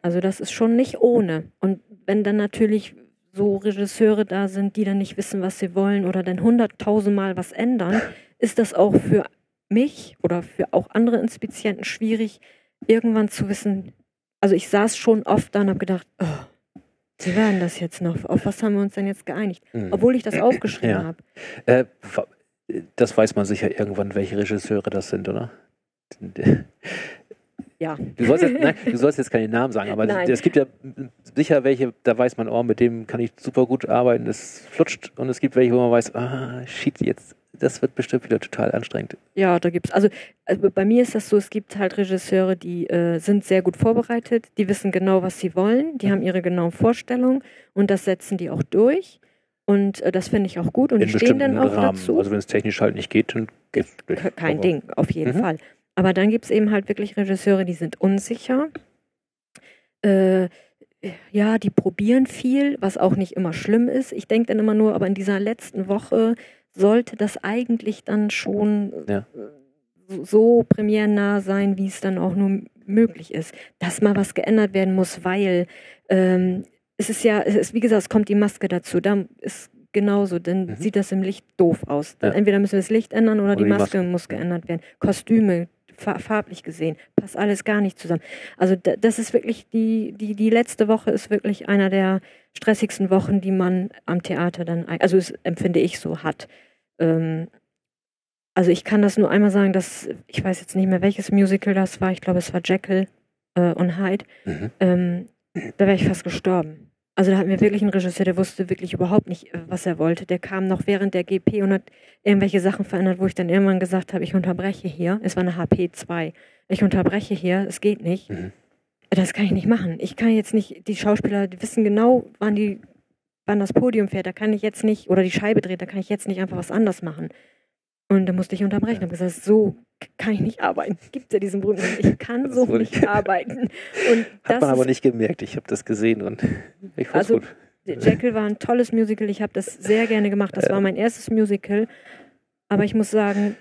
Also das ist schon nicht ohne. Und wenn dann natürlich so Regisseure da sind, die dann nicht wissen, was sie wollen oder dann hunderttausendmal was ändern, ist das auch für mich oder für auch andere Inspizienten schwierig, irgendwann zu wissen. Also ich saß schon oft da und habe gedacht, oh, wie werden das jetzt noch? Auf was haben wir uns denn jetzt geeinigt? Mhm. Obwohl ich das aufgeschrieben Ja. habe. Äh, das weiß man sicher irgendwann, welche Regisseure das sind, oder? Ja. Du sollst jetzt, nein, du sollst jetzt keine Namen sagen, aber Nein. es gibt ja sicher welche, da weiß man, oh, mit dem kann ich super gut arbeiten, das flutscht. Und es gibt welche, wo man weiß, ah, shit, jetzt, das wird bestimmt wieder total anstrengend. Ja, da gibt's also, also bei mir ist das so, es gibt halt Regisseure, die äh, sind sehr gut vorbereitet, die wissen genau, was sie wollen, die haben ihre genauen Vorstellungen und das setzen die auch durch. Und äh, das finde ich auch gut und in die stehen dann auch Rahmen. dazu. Also wenn es technisch halt nicht geht, dann geht. Ke- Kein Aber- Ding, auf jeden Mhm. Fall. Aber dann gibt es eben halt wirklich Regisseure, die sind unsicher. Äh, ja, die probieren viel, was auch nicht immer schlimm ist. Ich denke dann immer nur, aber in dieser letzten Woche sollte das eigentlich dann schon Ja. äh, so- premierennah sein, wie es dann auch nur möglich ist. Dass mal was geändert werden muss, weil ähm, es ist ja, es ist, wie gesagt, es kommt die Maske dazu. Da ist genauso, dann Mhm. sieht das im Licht doof aus. Ja. Entweder müssen wir das Licht ändern oder, Oder die, Maske, Maske. muss geändert werden. Kostüme, farblich gesehen, passt alles gar nicht zusammen. Also da, das ist wirklich die, die, die letzte Woche ist wirklich einer der stressigsten Wochen, die man am Theater dann, also es empfinde ich so hat. Ähm, also ich kann das nur einmal sagen, dass, ich weiß jetzt nicht mehr, welches Musical das war, ich glaube es war Jekyll äh, und Hyde, Mhm. ähm, da wäre ich fast gestorben. Also da hatten wir wirklich einen Regisseur, der wusste wirklich überhaupt nicht, was er wollte. Der kam noch während der GP und hat irgendwelche Sachen verändert, wo ich dann irgendwann gesagt habe, ich unterbreche hier. Es war eine HP2. Ich unterbreche hier, es geht nicht. Mhm. Das kann ich nicht machen. Ich kann jetzt nicht, die Schauspieler die wissen genau, wann die, wann das Podium fährt. Da kann ich jetzt nicht, oder die Scheibe dreht, da kann ich jetzt nicht einfach was anders machen. Und da musste ich unterbrechen. Ich habe gesagt, so kann ich nicht arbeiten. Gibt ja diesen berühmten, ich kann so nicht ich- arbeiten. Und Hat man aber nicht gemerkt. Ich habe das gesehen und ich fand's Also, gut. Jekyll war ein tolles Musical. Ich habe das sehr gerne gemacht. Das war mein erstes Musical. Aber ich muss sagen,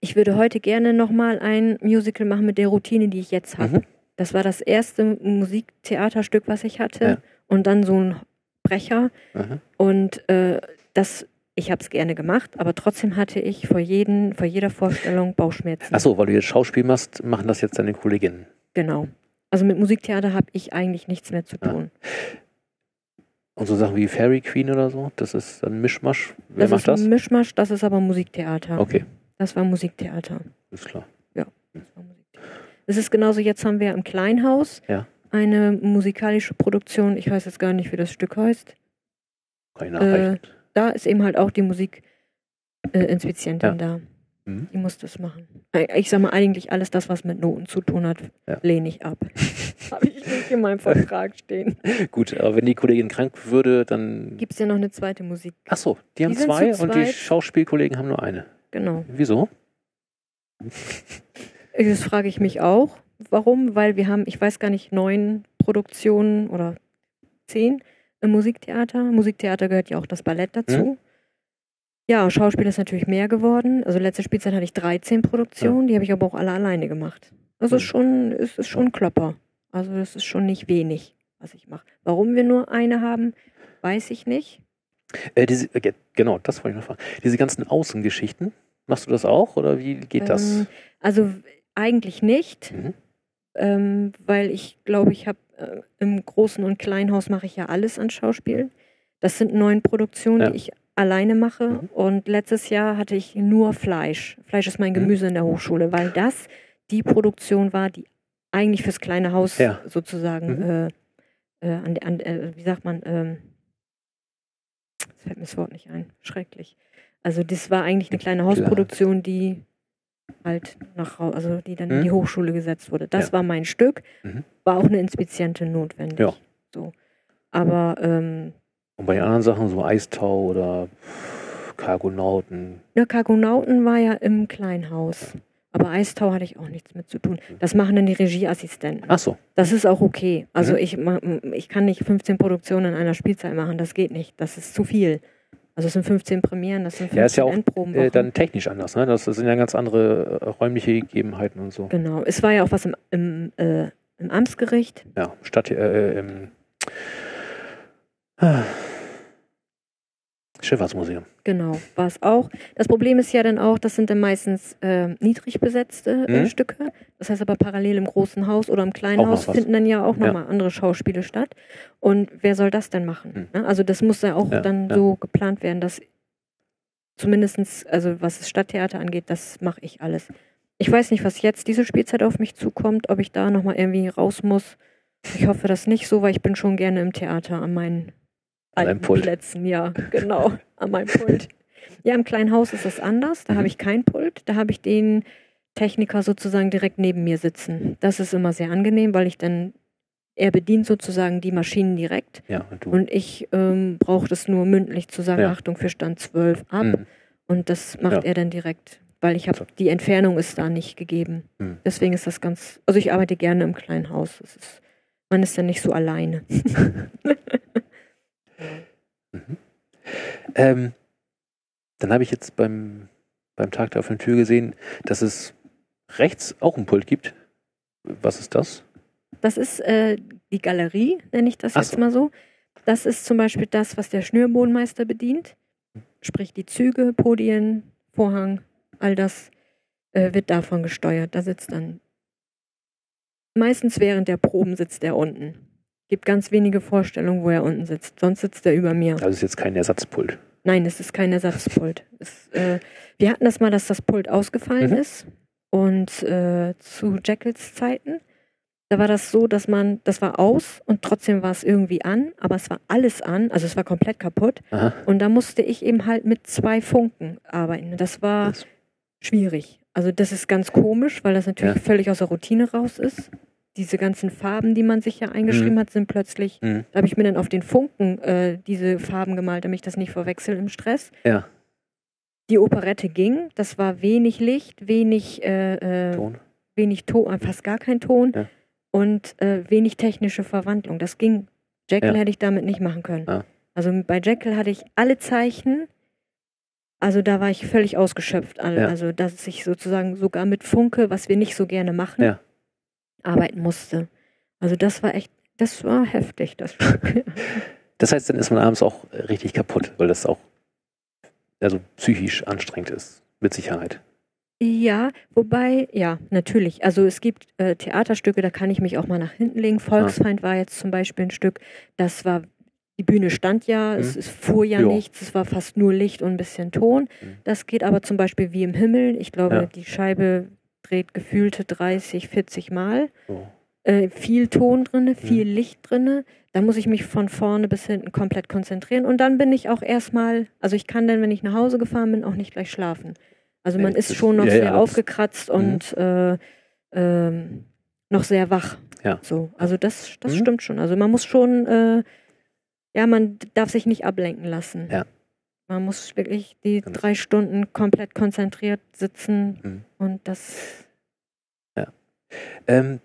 ich würde heute gerne nochmal ein Musical machen mit der Routine, die ich jetzt habe. Mhm. Das war das erste Musiktheaterstück, was ich hatte. Ja. Und dann so ein Brecher. Aha. Und äh, das, ich habe es gerne gemacht, aber trotzdem hatte ich vor, jeden, vor jeder Vorstellung Bauchschmerzen. Achso, weil du jetzt Schauspiel machst, machen das jetzt deine Kolleginnen. Genau. Also mit Musiktheater habe ich eigentlich nichts mehr zu Ah. tun. Und so Sachen wie Fairy Queen oder so, das ist ein Mischmasch. Wer das macht ist das? ein Mischmasch, das ist aber Musiktheater. Okay, Das war Musiktheater. ist klar. Das war Musiktheater. Es ist genauso, jetzt haben wir im Kleinhaus Ja. eine musikalische Produktion, ich weiß jetzt gar nicht, wie das Stück heißt. Ich nachreichen. Da ist eben halt auch die Musikinspizientin Ja. da. Mhm. Die muss das machen. Äh, Ich sag mal, eigentlich alles das, was mit Noten zu tun hat, Ja. lehne ich ab. Habe ich nicht in meinem Vertrag stehen. Gut, aber wenn die Kollegin krank würde, dann. Gibt es ja noch eine zweite Musik. Ach so, die haben Die zwei und die. Schauspielkollegen haben nur eine. Genau. Wieso? Das frage ich mich auch. Warum? Weil wir haben, ich weiß gar nicht, neun Produktionen oder zehn im Musiktheater. Musiktheater gehört ja auch das Ballett dazu. Ja, Schauspiel ist natürlich mehr geworden. Also letzte Spielzeit hatte ich 13 Produktionen, die habe ich aber auch alle alleine gemacht. Also Mhm. ist schon, es ist schon Klopper. Also das ist schon nicht wenig, was ich mache. Warum wir nur eine haben, weiß ich nicht. Äh, diese, äh, ge- genau, das wollte ich noch fragen. Diese ganzen Außengeschichten, machst du das auch oder wie geht das? Ähm, also w- eigentlich nicht, Mhm. ähm, weil ich glaube, ich habe äh, im Großen und Kleinhaus mache ich ja alles an Schauspiel. Das sind neun Produktionen, Ja. die ich alleine mache. Mhm. Und letztes Jahr hatte ich nur Fleisch. Fleisch ist mein Mhm. Gemüse in der Hochschule, weil das die Produktion war, die eigentlich fürs kleine Haus Ja. sozusagen, Mhm. äh, äh, an, an, äh, wie sagt man, ähm, fällt mir das Wort nicht ein, schrecklich. Also das war eigentlich eine kleine Hausproduktion, die halt nach, also die dann in Mhm. die Hochschule gesetzt wurde. Das Ja. war mein Stück, Mhm. war auch eine Inspizientin notwendig. Ja. So. Aber ähm, Und bei den anderen Sachen, so Eistau oder Cargonauten, Ja, Cargonauten war ja im Kleinhaus. Aber Eistau hatte ich auch nichts mit zu tun. Das machen dann die Regieassistenten. ach so, Das ist auch okay. Also Mhm. ich, ich kann nicht 15 Produktionen in einer Spielzeit machen. Das geht nicht. Das ist zu viel. Also es sind 15 Premieren, das sind 15 Ja, ist ja auch, Endproben. äh, dann technisch anders, ne? Das sind ja ganz andere äh, räumliche Gegebenheiten und so. genau. Es war ja auch was im, im, äh, im Amtsgericht. Ja, Stadt, äh, äh, im ah, Schifffahrtsmuseum. Genau, war es auch. Das Problem ist ja dann auch, das sind dann meistens äh, niedrig besetzte äh, Mhm. Stücke. Das heißt aber parallel im großen Haus oder im kleinen Auch Haus finden dann ja auch Ja. nochmal andere Schauspiele statt. Und wer soll das denn machen? Mhm. Ne? Also das muss ja auch Ja, dann ja. so geplant werden, dass zumindestens, also was das Stadttheater angeht, das mache ich alles. Ich weiß nicht, was jetzt diese Spielzeit auf mich zukommt, ob ich da nochmal irgendwie raus muss. Ich hoffe das nicht so, weil ich bin schon gerne im Theater an meinen An alten Pult. Plätzen, ja, genau, an meinem Pult. Ja, im kleinen Haus ist das anders. Da Mhm. habe ich kein Pult. Da habe ich den Techniker sozusagen direkt neben mir sitzen. Das ist immer sehr angenehm, weil ich dann, er bedient sozusagen die Maschinen direkt Ja, und du. und ich ähm, brauche das nur mündlich zu sagen, Ja. Achtung für Stand 12 ab. Mhm. Und das macht Ja. er dann direkt, weil ich habe, So. die Entfernung ist da nicht gegeben. Mhm. Deswegen ist das ganz, also ich arbeite gerne im kleinen Haus. Es ist, man ist dann nicht so alleine. Mhm. Ähm, dann habe ich jetzt beim, beim Tag der offenen Tür gesehen, dass es rechts auch ein Pult gibt. Was ist das? Das ist äh, die Galerie, nenne ich das Ach jetzt so. mal so. Das ist zum Beispiel das, was der Schnürbodenmeister bedient. Sprich die Züge, Podien, Vorhang, all das äh, wird davon gesteuert. Da sitzt dann meistens während der Proben sitzt er unten. Gibt ganz wenige Vorstellungen, wo er unten sitzt. Sonst sitzt er über mir. Also ist jetzt kein Ersatzpult. Nein, es ist kein Ersatzpult. es, äh, wir hatten das mal, dass das Pult ausgefallen Mhm. ist. Und äh, zu Jackals Zeiten, da war das so, dass man, das war aus und trotzdem war es irgendwie an, aber es war alles an, also es war komplett kaputt. Aha. Und da musste ich eben halt mit zwei Funken arbeiten. Das war Das- schwierig. Also das ist ganz komisch, weil das natürlich Ja. völlig aus der Routine raus ist. Diese ganzen Farben, die man sich ja eingeschrieben Mhm. hat, sind plötzlich Mhm. da habe ich mir dann auf den Funken äh, diese Farben gemalt, damit ich das nicht verwechsel im Stress. Ja. Die Operette ging, das war wenig Licht, wenig, äh, äh, Ton. wenig Ton, äh, fast gar kein Ton Ja. und äh, wenig technische Verwandlung. Das ging. Jekyll Ja. hätte ich damit nicht machen können. Ah. Also bei Jekyll hatte ich alle Zeichen, also da war ich völlig ausgeschöpft. All- Ja. Also dass ich sozusagen sogar mit Funke, was wir nicht so gerne machen, Ja. Arbeiten musste. Also das war echt, das war heftig, das Stück. Das heißt, dann ist man abends auch richtig kaputt, weil das auch also psychisch anstrengend ist, mit Sicherheit. Ja, wobei, ja, natürlich. Also es gibt äh, Theaterstücke, da kann ich mich auch mal nach hinten legen. Volksfeind war jetzt zum Beispiel ein Stück, das war die Bühne stand ja, mhm. es, es, fuhr ja, ja, nichts, es war fast nur Licht und ein bisschen Ton. Mhm. Das geht aber zum Beispiel wie im Himmel. Ich glaube, ja. die Scheibe dreht gefühlte 30, 40 Mal. Oh. Äh, viel Ton drinne, mhm. viel mhm. Licht drinne. Da muss ich mich von vorne bis hinten komplett konzentrieren. Und dann bin ich auch erstmal, also ich kann dann, wenn ich nach Hause gefahren bin, auch nicht gleich schlafen. Also man ist schon noch ja, sehr ja, aufgekratzt und mhm. äh, ähm, noch sehr wach. Ja. So, also das, das mhm. stimmt schon. Also man muss schon, äh, ja, man darf sich nicht ablenken lassen. Ja. Man muss wirklich die genau. drei Stunden komplett konzentriert sitzen mhm. und das. Ja. Ähm,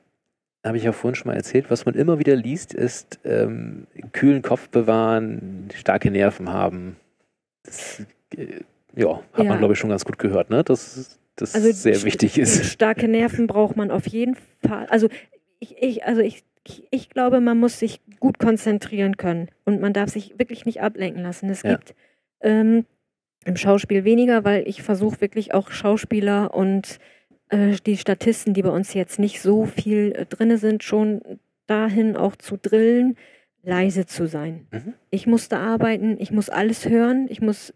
habe ich ja vorhin schon mal erzählt, was man immer wieder liest, ist ähm, kühlen Kopf bewahren, starke Nerven haben. Das, äh, ja, hat ja. man glaube ich schon ganz gut gehört, ne? Dass das also sehr wichtig ist. Starke Nerven braucht man auf jeden Fall. Also ich, ich, also ich, ich glaube, man muss sich gut konzentrieren können und man darf sich wirklich nicht ablenken lassen. Es ja. gibt ähm, im Schauspiel weniger, weil ich versuche wirklich auch Schauspieler und äh, die Statisten, die bei uns jetzt nicht so viel äh, drinne sind, schon dahin auch zu drillen, leise zu sein. Mhm. Ich muss da arbeiten, ich muss alles hören, ich muss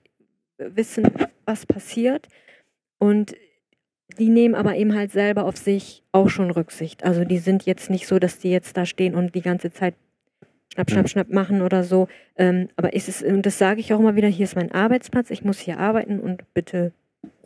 wissen, was passiert. Und die nehmen aber eben halt selber auf sich auch schon Rücksicht. Also die sind jetzt nicht so, dass die jetzt da stehen und die ganze Zeit schnapp, schnapp, schnapp machen oder so. Ähm, aber ist es, und das sage ich auch immer wieder, hier ist mein Arbeitsplatz, ich muss hier arbeiten und bitte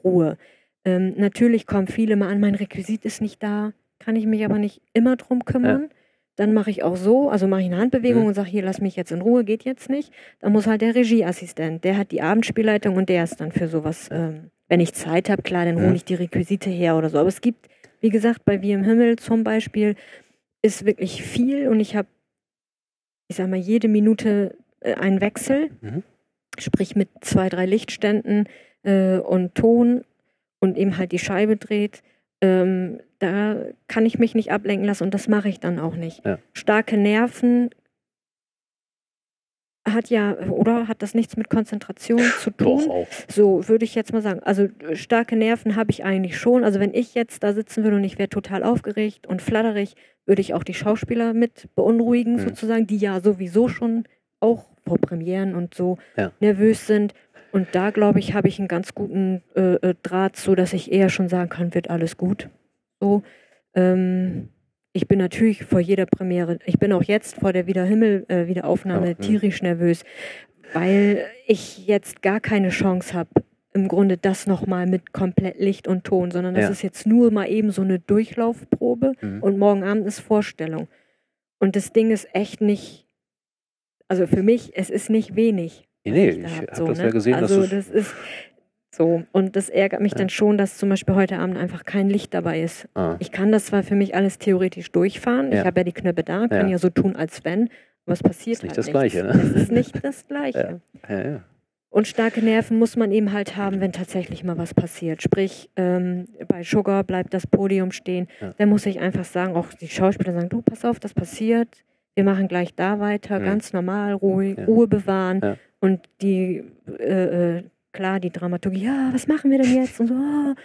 Ruhe. Ähm, natürlich kommen viele mal an, mein Requisit ist nicht da, kann ich mich aber nicht immer drum kümmern. Ja. Dann mache ich auch so, also mache ich eine Handbewegung mhm. und sage, hier, lass mich jetzt in Ruhe, geht jetzt nicht. Dann muss halt der Regieassistent, der hat die Abendspielleitung und der ist dann für sowas, ähm, wenn ich Zeit habe, klar, dann hole ich die Requisite her oder so. Aber es gibt, wie gesagt, bei Wie im Himmel zum Beispiel, ist wirklich viel und ich habe, ich sag mal, jede Minute äh, einen Wechsel, mhm. sprich mit zwei, drei Lichtständen äh, und Ton und eben halt die Scheibe dreht, ähm, da kann ich mich nicht ablenken lassen und das mache ich dann auch nicht. Ja. Starke Nerven hat ja, oder hat das nichts mit Konzentration zu tun? Doch auch. So würde ich jetzt mal sagen. Also starke Nerven habe ich eigentlich schon. Also wenn ich jetzt da sitzen würde und ich wäre total aufgeregt und flatterig, würde ich auch die Schauspieler mit beunruhigen, mhm. sozusagen, die ja sowieso schon auch vor Premieren und so ja. nervös sind. Und da, glaube ich, habe ich einen ganz guten äh, äh, Draht, so dass ich eher schon sagen kann, wird alles gut. So. Ähm, ich bin natürlich vor jeder Premiere, ich bin auch jetzt vor der Wiederhimmel, äh, Wiederaufnahme oh, tierisch nervös, weil ich jetzt gar keine Chance habe, im Grunde das nochmal mit komplett Licht und Ton, sondern das ja. ist jetzt nur mal eben so eine Durchlaufprobe mhm. und morgen Abend ist Vorstellung. Und das Ding ist echt nicht, also für mich, es ist nicht wenig. Nee, ich, ich habe so, das ne? ja gesehen. Also das ist so. Und das ärgert mich ja. dann schon, dass zum Beispiel heute Abend einfach kein Licht dabei ist. Ah. Ich kann das zwar für mich alles theoretisch durchfahren. Ja. Ich habe ja die Knöpfe da, kann ja. ja. so tun, als wenn. Aber es passiert ist nicht halt das nichts. Gleiche, ne? Es ist nicht das Gleiche. Und starke Nerven muss man eben halt haben, wenn tatsächlich mal was passiert. Sprich, ähm, bei Sugar bleibt das Podium stehen. Dann muss ich einfach sagen, auch die Schauspieler sagen, du, pass auf, das passiert. Wir machen gleich da weiter, mhm. ganz normal, ruhig, Ruhe bewahren. Und die, äh, äh, klar, die Dramaturgie, ja, was machen wir denn jetzt? Und so, oh,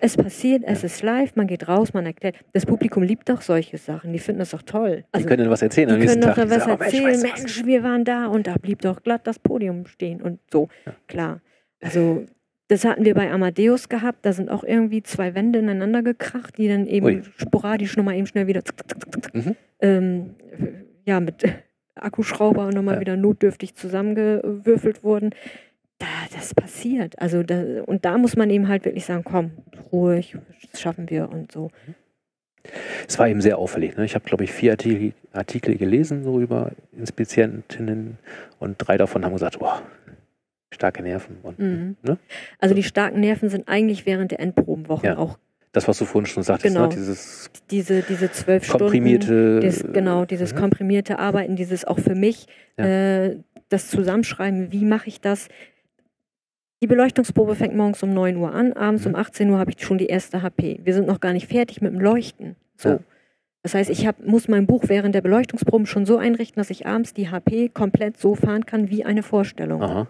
es passiert, es ist live, man geht raus, man erklärt. Das Publikum liebt doch solche Sachen, die finden das doch toll. Also, die können dann was erzählen. Die können doch Tag. was erzählen, Mensch, Mensch, wir waren da und da blieb doch glatt das Podium stehen und so, ja. klar. Also das hatten wir bei Amadeus gehabt, da sind auch irgendwie zwei Wände ineinander gekracht, die dann eben Ui. sporadisch nochmal eben schnell wieder mhm. ähm, ja, mit Akkuschrauber nochmal ja. wieder notdürftig zusammengewürfelt wurden. Da, das passiert. Also da, und da muss man eben halt wirklich sagen, komm, ruhig, das schaffen wir und so. Es war eben sehr auffällig. Ne? Ich habe, glaube ich, vier Artikel, Artikel, gelesen so über Inspizientinnen und drei davon haben gesagt, oh, starke Nerven. Und, mhm. ne? Also die starken Nerven sind eigentlich während der Endprobenwochen ja. auch das, was du vorhin schon sagtest, ne? genau. ne? dieses diese diese zwölf komprimierte, Stunden, dieses, genau dieses mhm. komprimierte Arbeiten, dieses auch für mich ja. äh, das Zusammenschreiben, wie mache ich das? Die Beleuchtungsprobe fängt morgens um 9 Uhr an, abends mhm. um 18 Uhr habe ich schon die erste HP. Wir sind noch gar nicht fertig mit dem Leuchten. So. Ja. Das heißt, ich hab, muss mein Buch während der Beleuchtungsproben schon so einrichten, dass ich abends die HP komplett so fahren kann wie eine Vorstellung. Aha.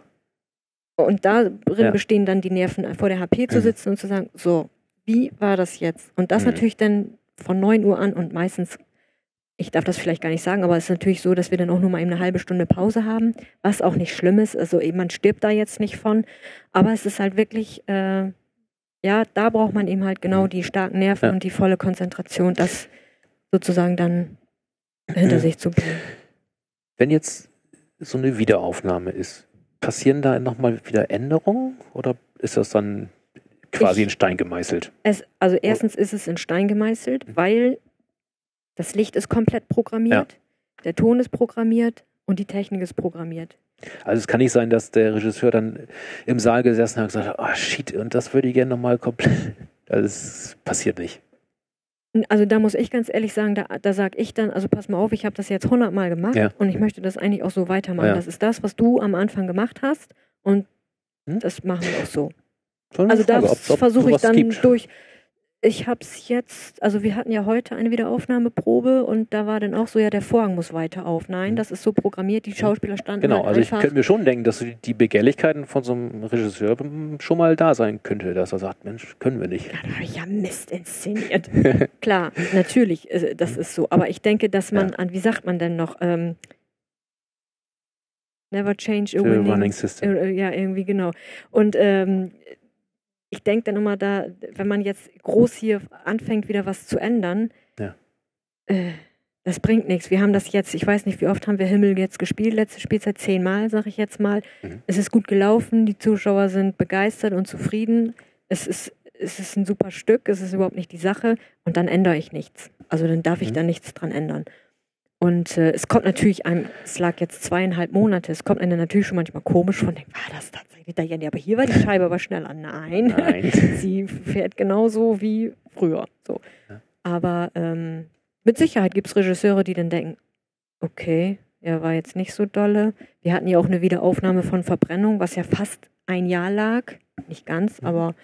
Und darin ja. bestehen dann die Nerven, vor der HP zu mhm. sitzen und zu sagen, so, wie war das jetzt? Und das mhm. natürlich dann von 9 Uhr an und meistens ich darf das vielleicht gar nicht sagen, aber es ist natürlich so, dass wir dann auch nur mal eben eine halbe Stunde Pause haben, was auch nicht schlimm ist. Also eben, man stirbt da jetzt nicht von. Aber es ist halt wirklich, äh, ja, da braucht man eben halt genau die starken Nerven Ja. und die volle Konzentration, das sozusagen dann hinter Ja. sich zu bringen. Wenn jetzt so eine Wiederaufnahme ist, passieren da nochmal wieder Änderungen oder ist das dann quasi Ich- in Stein gemeißelt? Es, also erstens ist es in Stein gemeißelt, weil das Licht ist komplett programmiert, der Ton ist programmiert und die Technik ist programmiert. Also es kann nicht sein, dass der Regisseur dann im Saal gesessen hat und gesagt hat, ah shit, und das würde ich gerne nochmal komplett. Das passiert nicht. Also da muss ich ganz ehrlich sagen, da, da sage ich dann, also pass mal auf, ich habe das jetzt hundertmal gemacht Ja. und ich möchte das eigentlich auch so weitermachen. Ja. Das ist das, was du am Anfang gemacht hast und Hm? das machen wir auch so. Also Frage, ob versuche ich dann durch. Ich habe es jetzt, also wir hatten ja heute eine Wiederaufnahmeprobe und da war dann auch so, ja, der Vorhang muss weiter auf. Nein, Mhm. das ist so programmiert, die Schauspieler standen Genau, halt also ich könnte mir schon denken, dass die- Begehrlichkeiten von so einem Regisseur schon mal da sein könnte, dass er sagt, Mensch, können wir nicht. Ja, da habe ich ja Mist inszeniert. Klar, natürlich, äh, das ist so. Aber ich denke, dass man Ja. an, wie sagt man denn noch, ähm, never change a winning. Running System. Äh, Ja, irgendwie genau. Und ähm, ich denke dann immer da, wenn man jetzt groß hier anfängt, wieder was zu ändern, Ja. äh, das bringt nichts. Wir haben das jetzt, ich weiß nicht, wie oft haben wir Himmel jetzt gespielt, letzte Spielzeit zehnmal, sage ich jetzt mal. Mhm. Es ist gut gelaufen, die Zuschauer sind begeistert und zufrieden. Es ist, es ist ein super Stück, es ist überhaupt nicht die Sache und dann ändere ich nichts. Also dann darf ich Mhm. da nichts dran ändern. Und äh, es kommt natürlich einem, es lag jetzt zweieinhalb Monate, es kommt einem natürlich schon manchmal komisch von, denkt, war das tatsächlich nee, aber hier war die Scheibe aber schneller. Nein, Nein. sie fährt genauso wie früher. So. Ja. Aber ähm, mit Sicherheit gibt es Regisseure, die dann denken, okay, er war jetzt nicht so dolle. Wir hatten ja auch eine Wiederaufnahme von Verbrennung, was ja fast ein Jahr lag. Nicht ganz, Mhm. aber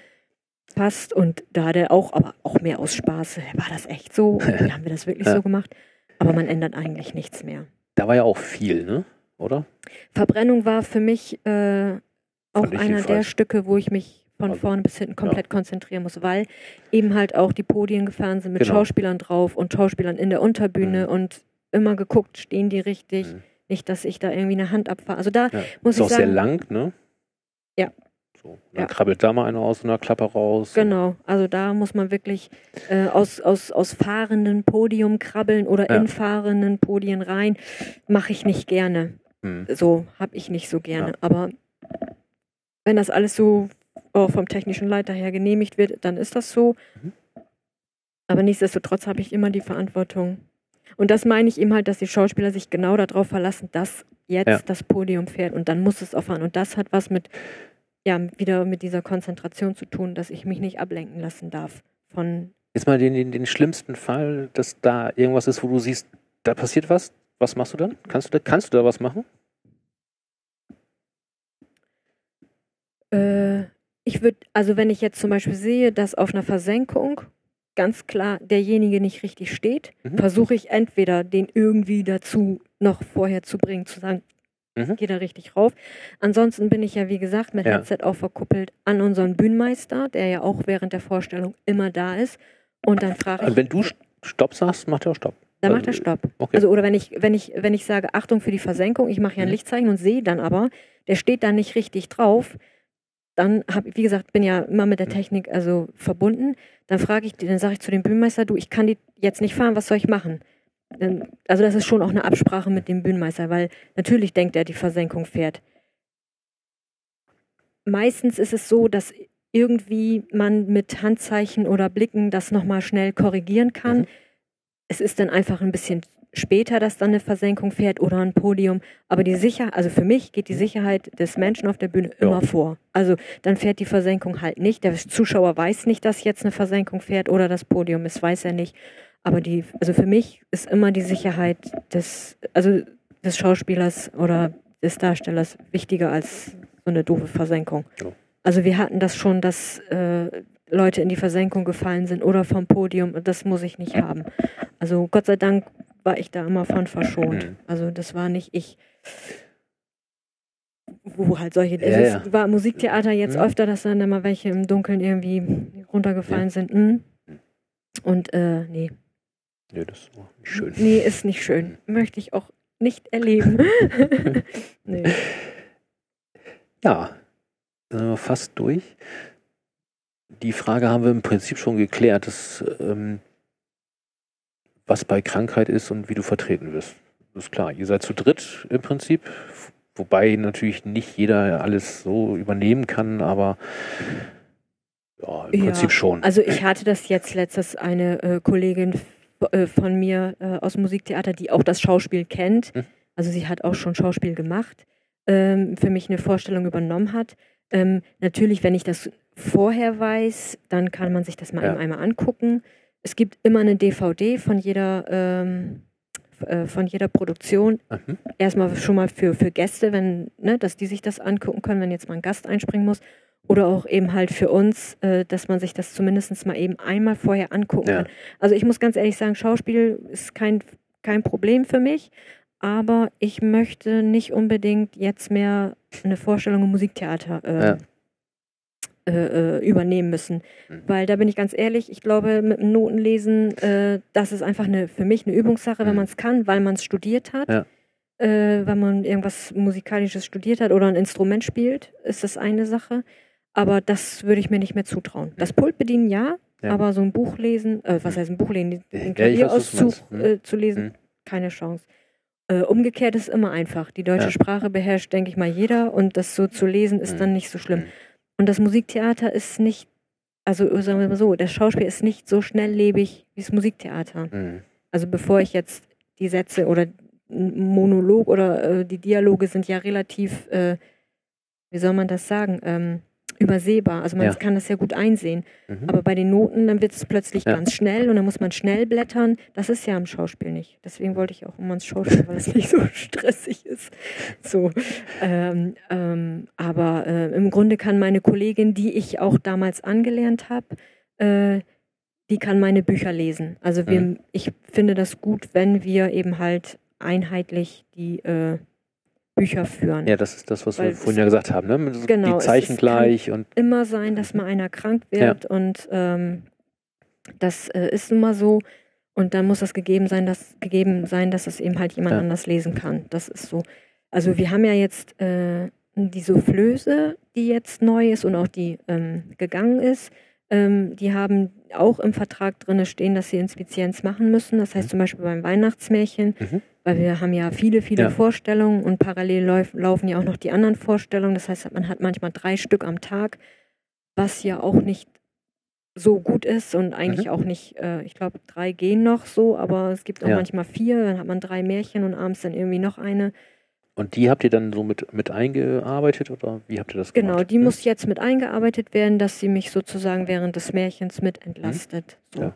fast. Und da hat er auch, aber auch mehr aus Spaß. War das echt so? Oder haben wir das wirklich Ja. so gemacht? Aber man ändert eigentlich nichts mehr. Da war ja auch viel, ne? Oder? Verbrennung war für mich äh, auch einer der. Stücke, wo ich mich von Also, vorne bis hinten komplett konzentrieren muss, weil eben halt auch die Podien gefahren sind mit Genau. Schauspielern drauf und Schauspielern in der Unterbühne Mhm. und immer geguckt, stehen die richtig, Mhm. nicht, dass ich da irgendwie eine Hand abfahre. Also da Ja. muss Ist auch ich sehr sagen, lang, ne? So, dann Ja. krabbelt da mal einer aus einer Klappe raus. genau, also da muss man wirklich äh, aus, aus, aus fahrenden Podium krabbeln oder Ja. in fahrenden Podien rein, mache ich nicht gerne. Hm. So habe ich nicht so gerne. Ja. Aber wenn das alles so auch vom technischen Leiter her genehmigt wird, dann ist das so. Mhm. Aber nichtsdestotrotz habe ich immer die Verantwortung. Und das meine ich eben halt, dass die Schauspieler sich genau darauf verlassen, dass jetzt das Podium fährt und dann muss es auch fahren. Und das hat was mit, ja, wieder mit dieser Konzentration zu tun, dass ich mich nicht ablenken lassen darf von, Jetzt mal den, den, den schlimmsten Fall, dass da irgendwas ist, wo du siehst, da passiert was. Was machst du dann? Kannst du da, kannst du da was machen? Äh, ich würde, also wenn ich jetzt zum Beispiel sehe, dass auf einer Versenkung ganz klar derjenige nicht richtig steht, Mhm. versuche ich entweder den irgendwie dazu noch vorher zu bringen, zu sagen, Mhm. geht er richtig rauf. Ansonsten bin ich ja, wie gesagt, mit Ja. Headset auch verkuppelt an unseren Bühnenmeister, der ja auch während der Vorstellung immer da ist. Und dann frage ich, wenn du St- Stopp sagst, macht er auch Stopp. dann macht er also, Stopp. Okay. Also oder wenn ich, wenn ich, wenn ich sage, Achtung für die Versenkung, ich mache ja ein Mhm. Lichtzeichen und sehe dann aber, der steht da nicht richtig drauf, dann habe ich, wie gesagt, bin ja immer mit der Mhm. Technik also verbunden. Dann frage ich, dann sage ich zu dem Bühnenmeister, du, ich kann die jetzt nicht fahren, was soll ich machen? Dann- Also das ist schon auch eine Absprache mit dem Bühnenmeister, weil natürlich denkt er, die Versenkung fährt. Meistens ist es so, dass irgendwie man mit Handzeichen oder Blicken das nochmal schnell korrigieren kann. Mhm. Es ist dann einfach ein bisschen später, dass dann eine Versenkung fährt oder ein Podium. Aber die Sicherheit, also für mich geht die Sicherheit des Menschen auf der Bühne Ja. immer vor. Also dann fährt die Versenkung halt nicht. Der Zuschauer weiß nicht, dass jetzt eine Versenkung fährt oder das Podium ist, weiß er nicht. Aber die, also für mich ist immer die Sicherheit des, also des Schauspielers oder des Darstellers wichtiger als so eine doofe Versenkung. Ja. Also wir hatten das schon, dass äh, Leute in die Versenkung gefallen sind oder vom Podium. Das muss ich nicht haben. Also Gott sei Dank war ich da immer von verschont. Mhm. Also das war nicht ich. Wo halt solche, Ja, es ja. war Musiktheater jetzt Mhm. öfter, dass dann immer welche im Dunkeln irgendwie runtergefallen sind. Mhm. Und äh, nee, Nee, das ist nicht schön. Nee, ist nicht schön. Möchte ich auch nicht erleben. nee. Ja, sind wir fast durch. Die Frage haben wir im Prinzip schon geklärt, dass, ähm, was bei Krankheit ist und wie du vertreten wirst. Das ist klar. Ihr seid zu dritt im Prinzip, wobei natürlich nicht jeder alles so übernehmen kann, aber ja, im Ja, Prinzip schon. Also ich hatte das jetzt letztes eine äh, Kollegin von mir äh, aus dem Musiktheater, die auch das Schauspiel kennt. Hm. Also sie hat auch schon Schauspiel gemacht, ähm, für mich eine Vorstellung übernommen hat. Ähm, natürlich, wenn ich das vorher weiß, dann kann man sich das mal Ja. eben einmal angucken. Es gibt immer eine DVD von jeder, ähm, äh, von jeder Produktion. Mhm. Erstmal schon mal für, für Gäste, wenn, ne, dass die sich das angucken können, wenn jetzt mal ein Gast einspringen muss. Oder auch eben halt für uns, äh, dass man sich das zumindest mal eben einmal vorher angucken Ja. kann. Also ich muss ganz ehrlich sagen, Schauspiel ist kein, kein Problem für mich, aber ich möchte nicht unbedingt jetzt mehr eine Vorstellung im Musiktheater äh, Ja. äh, übernehmen müssen. Mhm. Weil da bin ich ganz ehrlich, ich glaube, mit dem Notenlesen, äh, das ist einfach eine, für mich eine Übungssache, wenn Mhm. man es kann, weil man es studiert hat. Ja. Äh, wenn man irgendwas Musikalisches studiert hat oder ein Instrument spielt, ist das eine Sache. Aber das würde ich mir nicht mehr zutrauen. Das Pult bedienen, ja, Ja. aber so ein Buch lesen, äh, was heißt ein Buch lesen, Ja, den Klavierauszug meinst. Mhm. äh, zu lesen, Mhm. keine Chance. Äh, umgekehrt ist immer einfach. Die deutsche Ja. Sprache beherrscht, denke ich mal, jeder und das so zu lesen ist Mhm. dann nicht so schlimm. Und das Musiktheater ist nicht, also sagen wir mal so, das Schauspiel ist nicht so schnelllebig wie das Musiktheater. Mhm. Also bevor ich jetzt die Sätze oder ein Monolog oder äh, die Dialoge sind ja relativ, äh, wie soll man das sagen, ähm, übersehbar. Also man Ja. kann das ja gut einsehen. Mhm. Aber bei den Noten, dann wird es plötzlich Ja. ganz schnell und dann muss man schnell blättern. Das ist ja im Schauspiel nicht. Deswegen wollte ich auch immer ins Schauspiel, weil es nicht so stressig ist. So. Ähm, ähm, aber äh, im Grunde kann meine Kollegin, die ich auch damals angelernt habe, äh, die kann meine Bücher lesen. Also wir, Mhm. ich finde das gut, wenn wir eben halt einheitlich die äh, Bücher führen. Ja, das ist das, was Weil wir vorhin ja gesagt haben. Ne? Genau, Die es Zeichen ist gleich und immer sein, dass mal einer krank wird und ähm, das äh, ist nun mal so. Und dann muss das gegeben sein, dass gegeben sein, dass es eben halt jemand Ja. anders lesen kann. Das ist so. Also wir haben ja jetzt äh, die Soufflöse, die jetzt neu ist und auch die ähm, gegangen ist. Ähm, die haben auch im Vertrag drin stehen, dass sie Inspizienz machen müssen. Das heißt Mhm. zum Beispiel beim Weihnachtsmärchen, Mhm. weil wir haben ja viele, viele Ja. Vorstellungen und parallel lauf, laufen ja auch noch die anderen Vorstellungen. Das heißt, man hat manchmal drei Stück am Tag, was ja auch nicht so gut ist und eigentlich Mhm. auch nicht, äh, ich glaube, drei gehen noch so, aber es gibt auch Ja. manchmal vier, dann hat man drei Märchen und abends dann irgendwie noch eine. Und die habt ihr dann so mit, mit eingearbeitet oder wie habt ihr das Genau, gemacht? die Hm? muss jetzt mit eingearbeitet werden, dass sie mich sozusagen während des Märchens mit entlastet. So. Ja.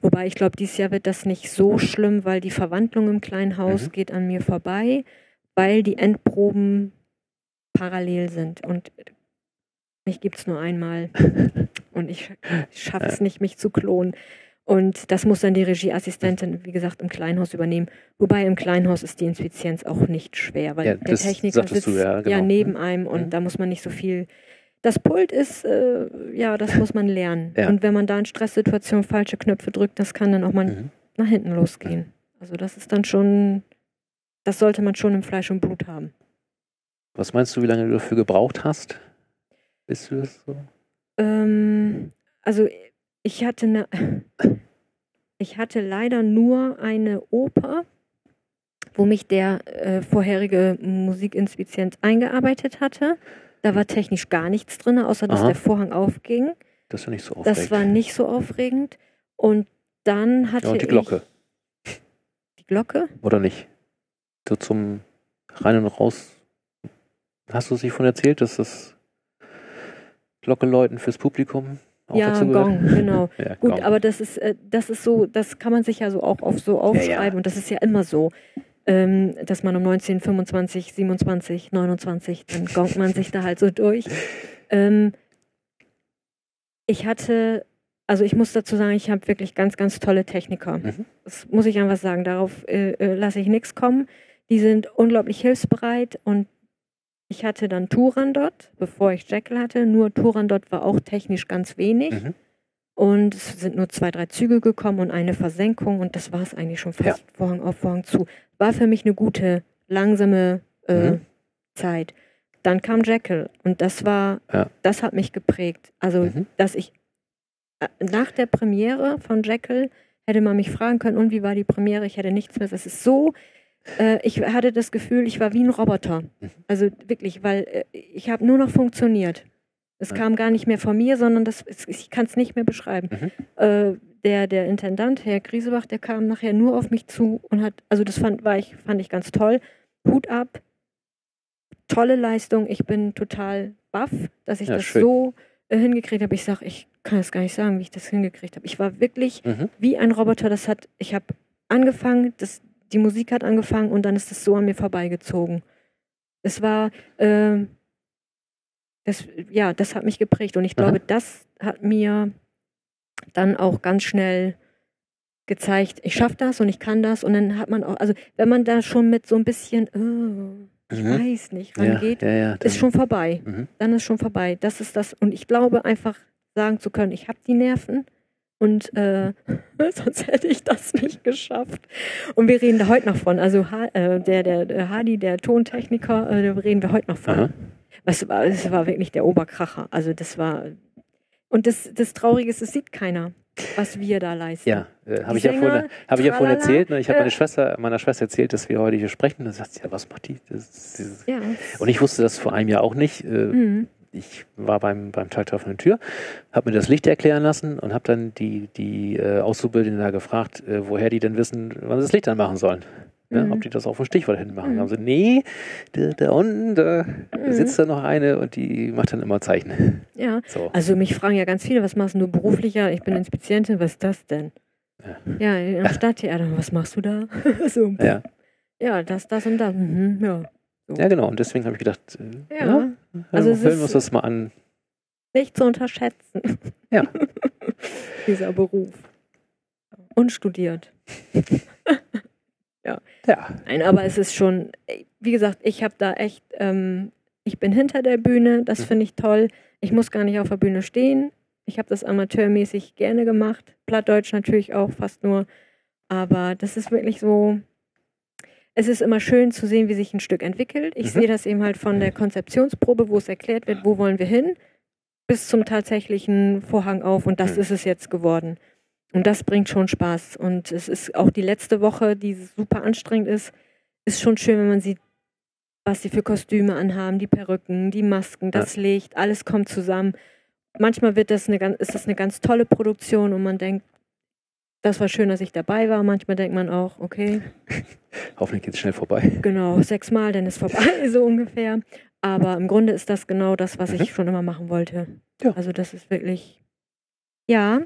Wobei ich glaube, dieses Jahr wird das nicht so schlimm, weil die Verwandlung im kleinen Haus Mhm. geht an mir vorbei, weil die Endproben parallel sind. Und mich gibt es nur einmal. und ich schaffe es nicht, mich zu klonen. Und das muss dann die Regieassistentin, wie gesagt, im Kleinhaus übernehmen. Wobei im Kleinhaus ist die Inspizienz auch nicht schwer, weil Ja, der Techniker sitzt du, ja, genau. neben Mhm. einem und Mhm. da muss man nicht so viel. Das Pult ist, äh, ja, das muss man lernen. Ja. Und wenn man da in Stresssituationen falsche Knöpfe drückt, das kann dann auch mal Mhm. nach hinten losgehen. Also das ist dann schon, das sollte man schon im Fleisch und Blut haben. Was meinst du, wie lange du dafür gebraucht hast? Bist du das so? Ähm, also ich hatte eine, ich hatte leider nur eine Oper, wo mich der äh, vorherige Musikinspizient eingearbeitet hatte. Da war technisch gar nichts drin, außer dass Aha. der Vorhang aufging. Das ja nicht so aufregend. Das war nicht so aufregend. Und dann hatte ja, und die ich Glocke, die Glocke. oder nicht? So zum Rein und Raus. Hast du es sich von erzählt, dass das Glocke läuten fürs Publikum auch ja? Gong, genau. Ja, Gut, Gong. aber das ist, äh, das ist so, das kann man sich ja so auch auf so aufschreiben ja. und das ist ja immer so, ähm, dass man um 19, 25, 27, 29, dann gongt man sich da halt so durch. Ähm, ich hatte, also ich muss dazu sagen, ich habe wirklich ganz, ganz tolle Techniker. Mhm. Das muss ich einfach sagen, darauf äh, äh, lasse ich nichts kommen. Die sind unglaublich hilfsbereit und ich hatte dann Turandot, bevor ich Jekyll hatte. Nur Turandot war auch technisch ganz wenig. Mhm. Und es sind nur zwei, drei Züge gekommen und eine Versenkung und das war es eigentlich schon fast Ja. Vorhang auf, Vorhang zu. War für mich eine gute, langsame äh, Mhm. Zeit. Dann kam Jekyll und das war, Ja. das hat mich geprägt. Also, Mhm. dass ich äh, nach der Premiere von Jekyll hätte man mich fragen können, und wie war die Premiere? Ich hätte nichts mehr. Es ist so, äh, ich hatte das Gefühl, ich war wie ein Roboter. Mhm. Also wirklich, weil äh, ich habe nur noch funktioniert. Es Ja. kam gar nicht mehr von mir, sondern das, ich kann es nicht mehr beschreiben. Mhm. Äh, der, der Intendant, Herr Griesebach, der kam nachher nur auf mich zu und hat, also das fand, war ich, fand ich ganz toll. Hut ab, tolle Leistung. Ich bin total baff, dass ich Ja, das schön. so äh, hingekriegt habe. Ich sage, ich kann es gar nicht sagen, wie ich das hingekriegt habe. Ich war wirklich Mhm. wie ein Roboter. Das hat, ich habe angefangen, das, die Musik hat angefangen und dann ist es so an mir vorbeigezogen. Es war, ähm, das, ja, das hat mich geprägt und ich Aha. glaube, das hat mir dann auch ganz schnell gezeigt, ich schaffe das und ich kann das und dann hat man auch, also wenn man da schon mit so ein bisschen, oh, ich Mhm. weiß nicht, Ja, rangeht, ja, ja. ist schon vorbei. Mhm. Dann ist schon vorbei. Das ist das und ich glaube einfach sagen zu können, ich habe die Nerven und äh, sonst hätte ich das nicht geschafft. Und wir reden da heute noch von. Also ha äh, der, der, der Hadi, der Tontechniker, äh, da reden wir heute noch von. Aha. Was war, das war wirklich der Oberkracher. Also das war. Und das, das Traurige ist, es sieht keiner, was wir da leisten. Ja, äh, habe ich ja vorhin, hab ich ja vorhin erzählt. Ne? Ich habe meine Schwester, meiner Schwester erzählt, dass wir heute hier sprechen. Dann sagt sie, ja, was macht die? Das, dieses Ja. und ich wusste das vor einem Jahr auch nicht. Äh, Mhm. Ich war beim, beim Tag der offenen Tür, habe mir das Licht erklären lassen und habe dann die, die äh, Auszubildenden da gefragt, äh, woher die denn wissen, wann sie das Licht anmachen sollen. Ja, Mhm. Ob die das auf dem Stichwort hin machen. Mhm. Da haben sie, nee, da, da unten, da, Mhm. sitzt da noch eine und die macht dann immer Zeichen. ja. So. Also mich fragen ja ganz viele, was machst du beruflicher? Ich bin Inspizientin, was ist das denn? Ja. Ja, im Stadttheater, was machst du da? so, Ja. ja, das, das und das. Mhm, ja. ja, genau. Und deswegen habe ich gedacht, äh, Ja, ja, also es hören wir uns das mal an. nicht zu unterschätzen. Ja. Dieser Beruf. Unstudiert. Ja, Nein, aber es ist schon, wie gesagt, ich habe da echt, ähm, ich bin hinter der Bühne, das Mhm. finde ich toll. Ich muss gar nicht auf der Bühne stehen. Ich habe das amateurmäßig gerne gemacht. Plattdeutsch natürlich auch fast nur. Aber das ist wirklich so. Es ist immer schön zu sehen, wie sich ein Stück entwickelt. Ich Mhm. sehe das eben halt von der Konzeptionsprobe, wo es erklärt wird, wo wollen wir hin, bis zum tatsächlichen Vorhang auf. Und das Mhm. ist es jetzt geworden. Und das bringt schon Spaß. Und es ist auch die letzte Woche, die super anstrengend ist, ist schon schön, wenn man sieht, was sie für Kostüme anhaben, die Perücken, die Masken, das Licht, alles kommt zusammen. Manchmal wird das eine, ist das eine ganz tolle Produktion und man denkt, das war schön, dass ich dabei war. Manchmal denkt man auch, okay, hoffentlich geht es schnell vorbei. genau, sechsmal, dann ist vorbei, so ungefähr. Aber im Grunde ist das genau das, was Mhm. ich schon immer machen wollte. Ja. Also das ist wirklich, ja,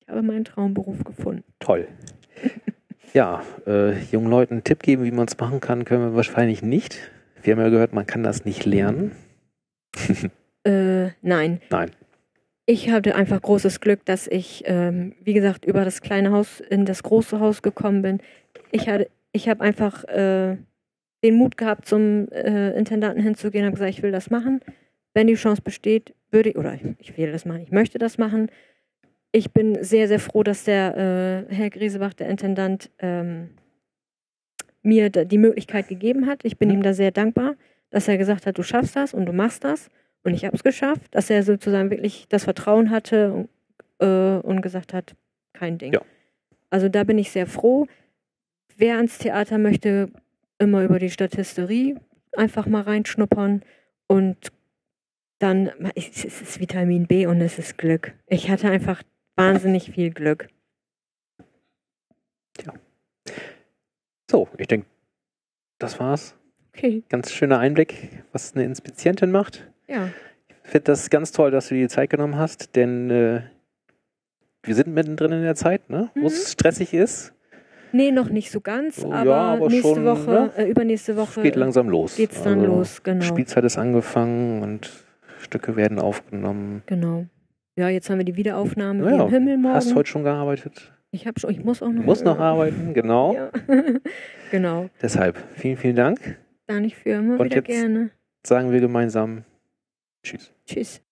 ich habe meinen Traumberuf gefunden. Toll. Ja, äh, jungen Leuten einen Tipp geben, wie man es machen kann, können wir wahrscheinlich nicht. Wir haben ja gehört, man kann das nicht lernen. Äh, nein. Nein. Ich hatte einfach großes Glück, dass ich, ähm, wie gesagt, über das kleine Haus in das große Haus gekommen bin. Ich hatte, ich habe einfach äh, den Mut gehabt, zum äh, Intendanten hinzugehen und habe gesagt, ich will das machen. Wenn die Chance besteht, würde ich, oder ich, ich will das machen, ich möchte das machen. Ich bin sehr, sehr froh, dass der äh, Herr Griesebach, der Intendant, ähm, mir die Möglichkeit gegeben hat. Ich bin Mhm. ihm da sehr dankbar, dass er gesagt hat, du schaffst das und du machst das. Und ich habe es geschafft, dass er sozusagen wirklich das Vertrauen hatte und, äh, und gesagt hat, kein Ding. Ja. Also da bin ich sehr froh. Wer ans Theater möchte, immer über die Statisterie einfach mal reinschnuppern und dann es ist es Vitamin B und es ist Glück. Ich hatte einfach wahnsinnig viel Glück. So, ich denke, das war's. Okay, Ganz schöner Einblick, was eine Inspizientin macht. Ja. Ich finde das ganz toll, dass du dir die Zeit genommen hast, denn äh, wir sind mittendrin in der Zeit, ne? wo Mhm. es stressig ist. Nee, noch nicht so ganz, Oh, aber, ja, aber nächste schon, Woche, ne? äh, übernächste Woche Es geht langsam los. geht's dann Also, los, genau. Spielzeit ist angefangen und Stücke werden aufgenommen. Genau. Ja, jetzt haben wir die Wiederaufnahme Naja, im Himmel morgen. Hast heute schon gearbeitet? ich habe schon, ich muss auch noch. Du musst noch arbeiten, genau. Ja. genau. Deshalb vielen, vielen Dank. Da nicht für immer Und wieder jetzt- gerne. Sagen wir gemeinsam Tschüss. Tschüss.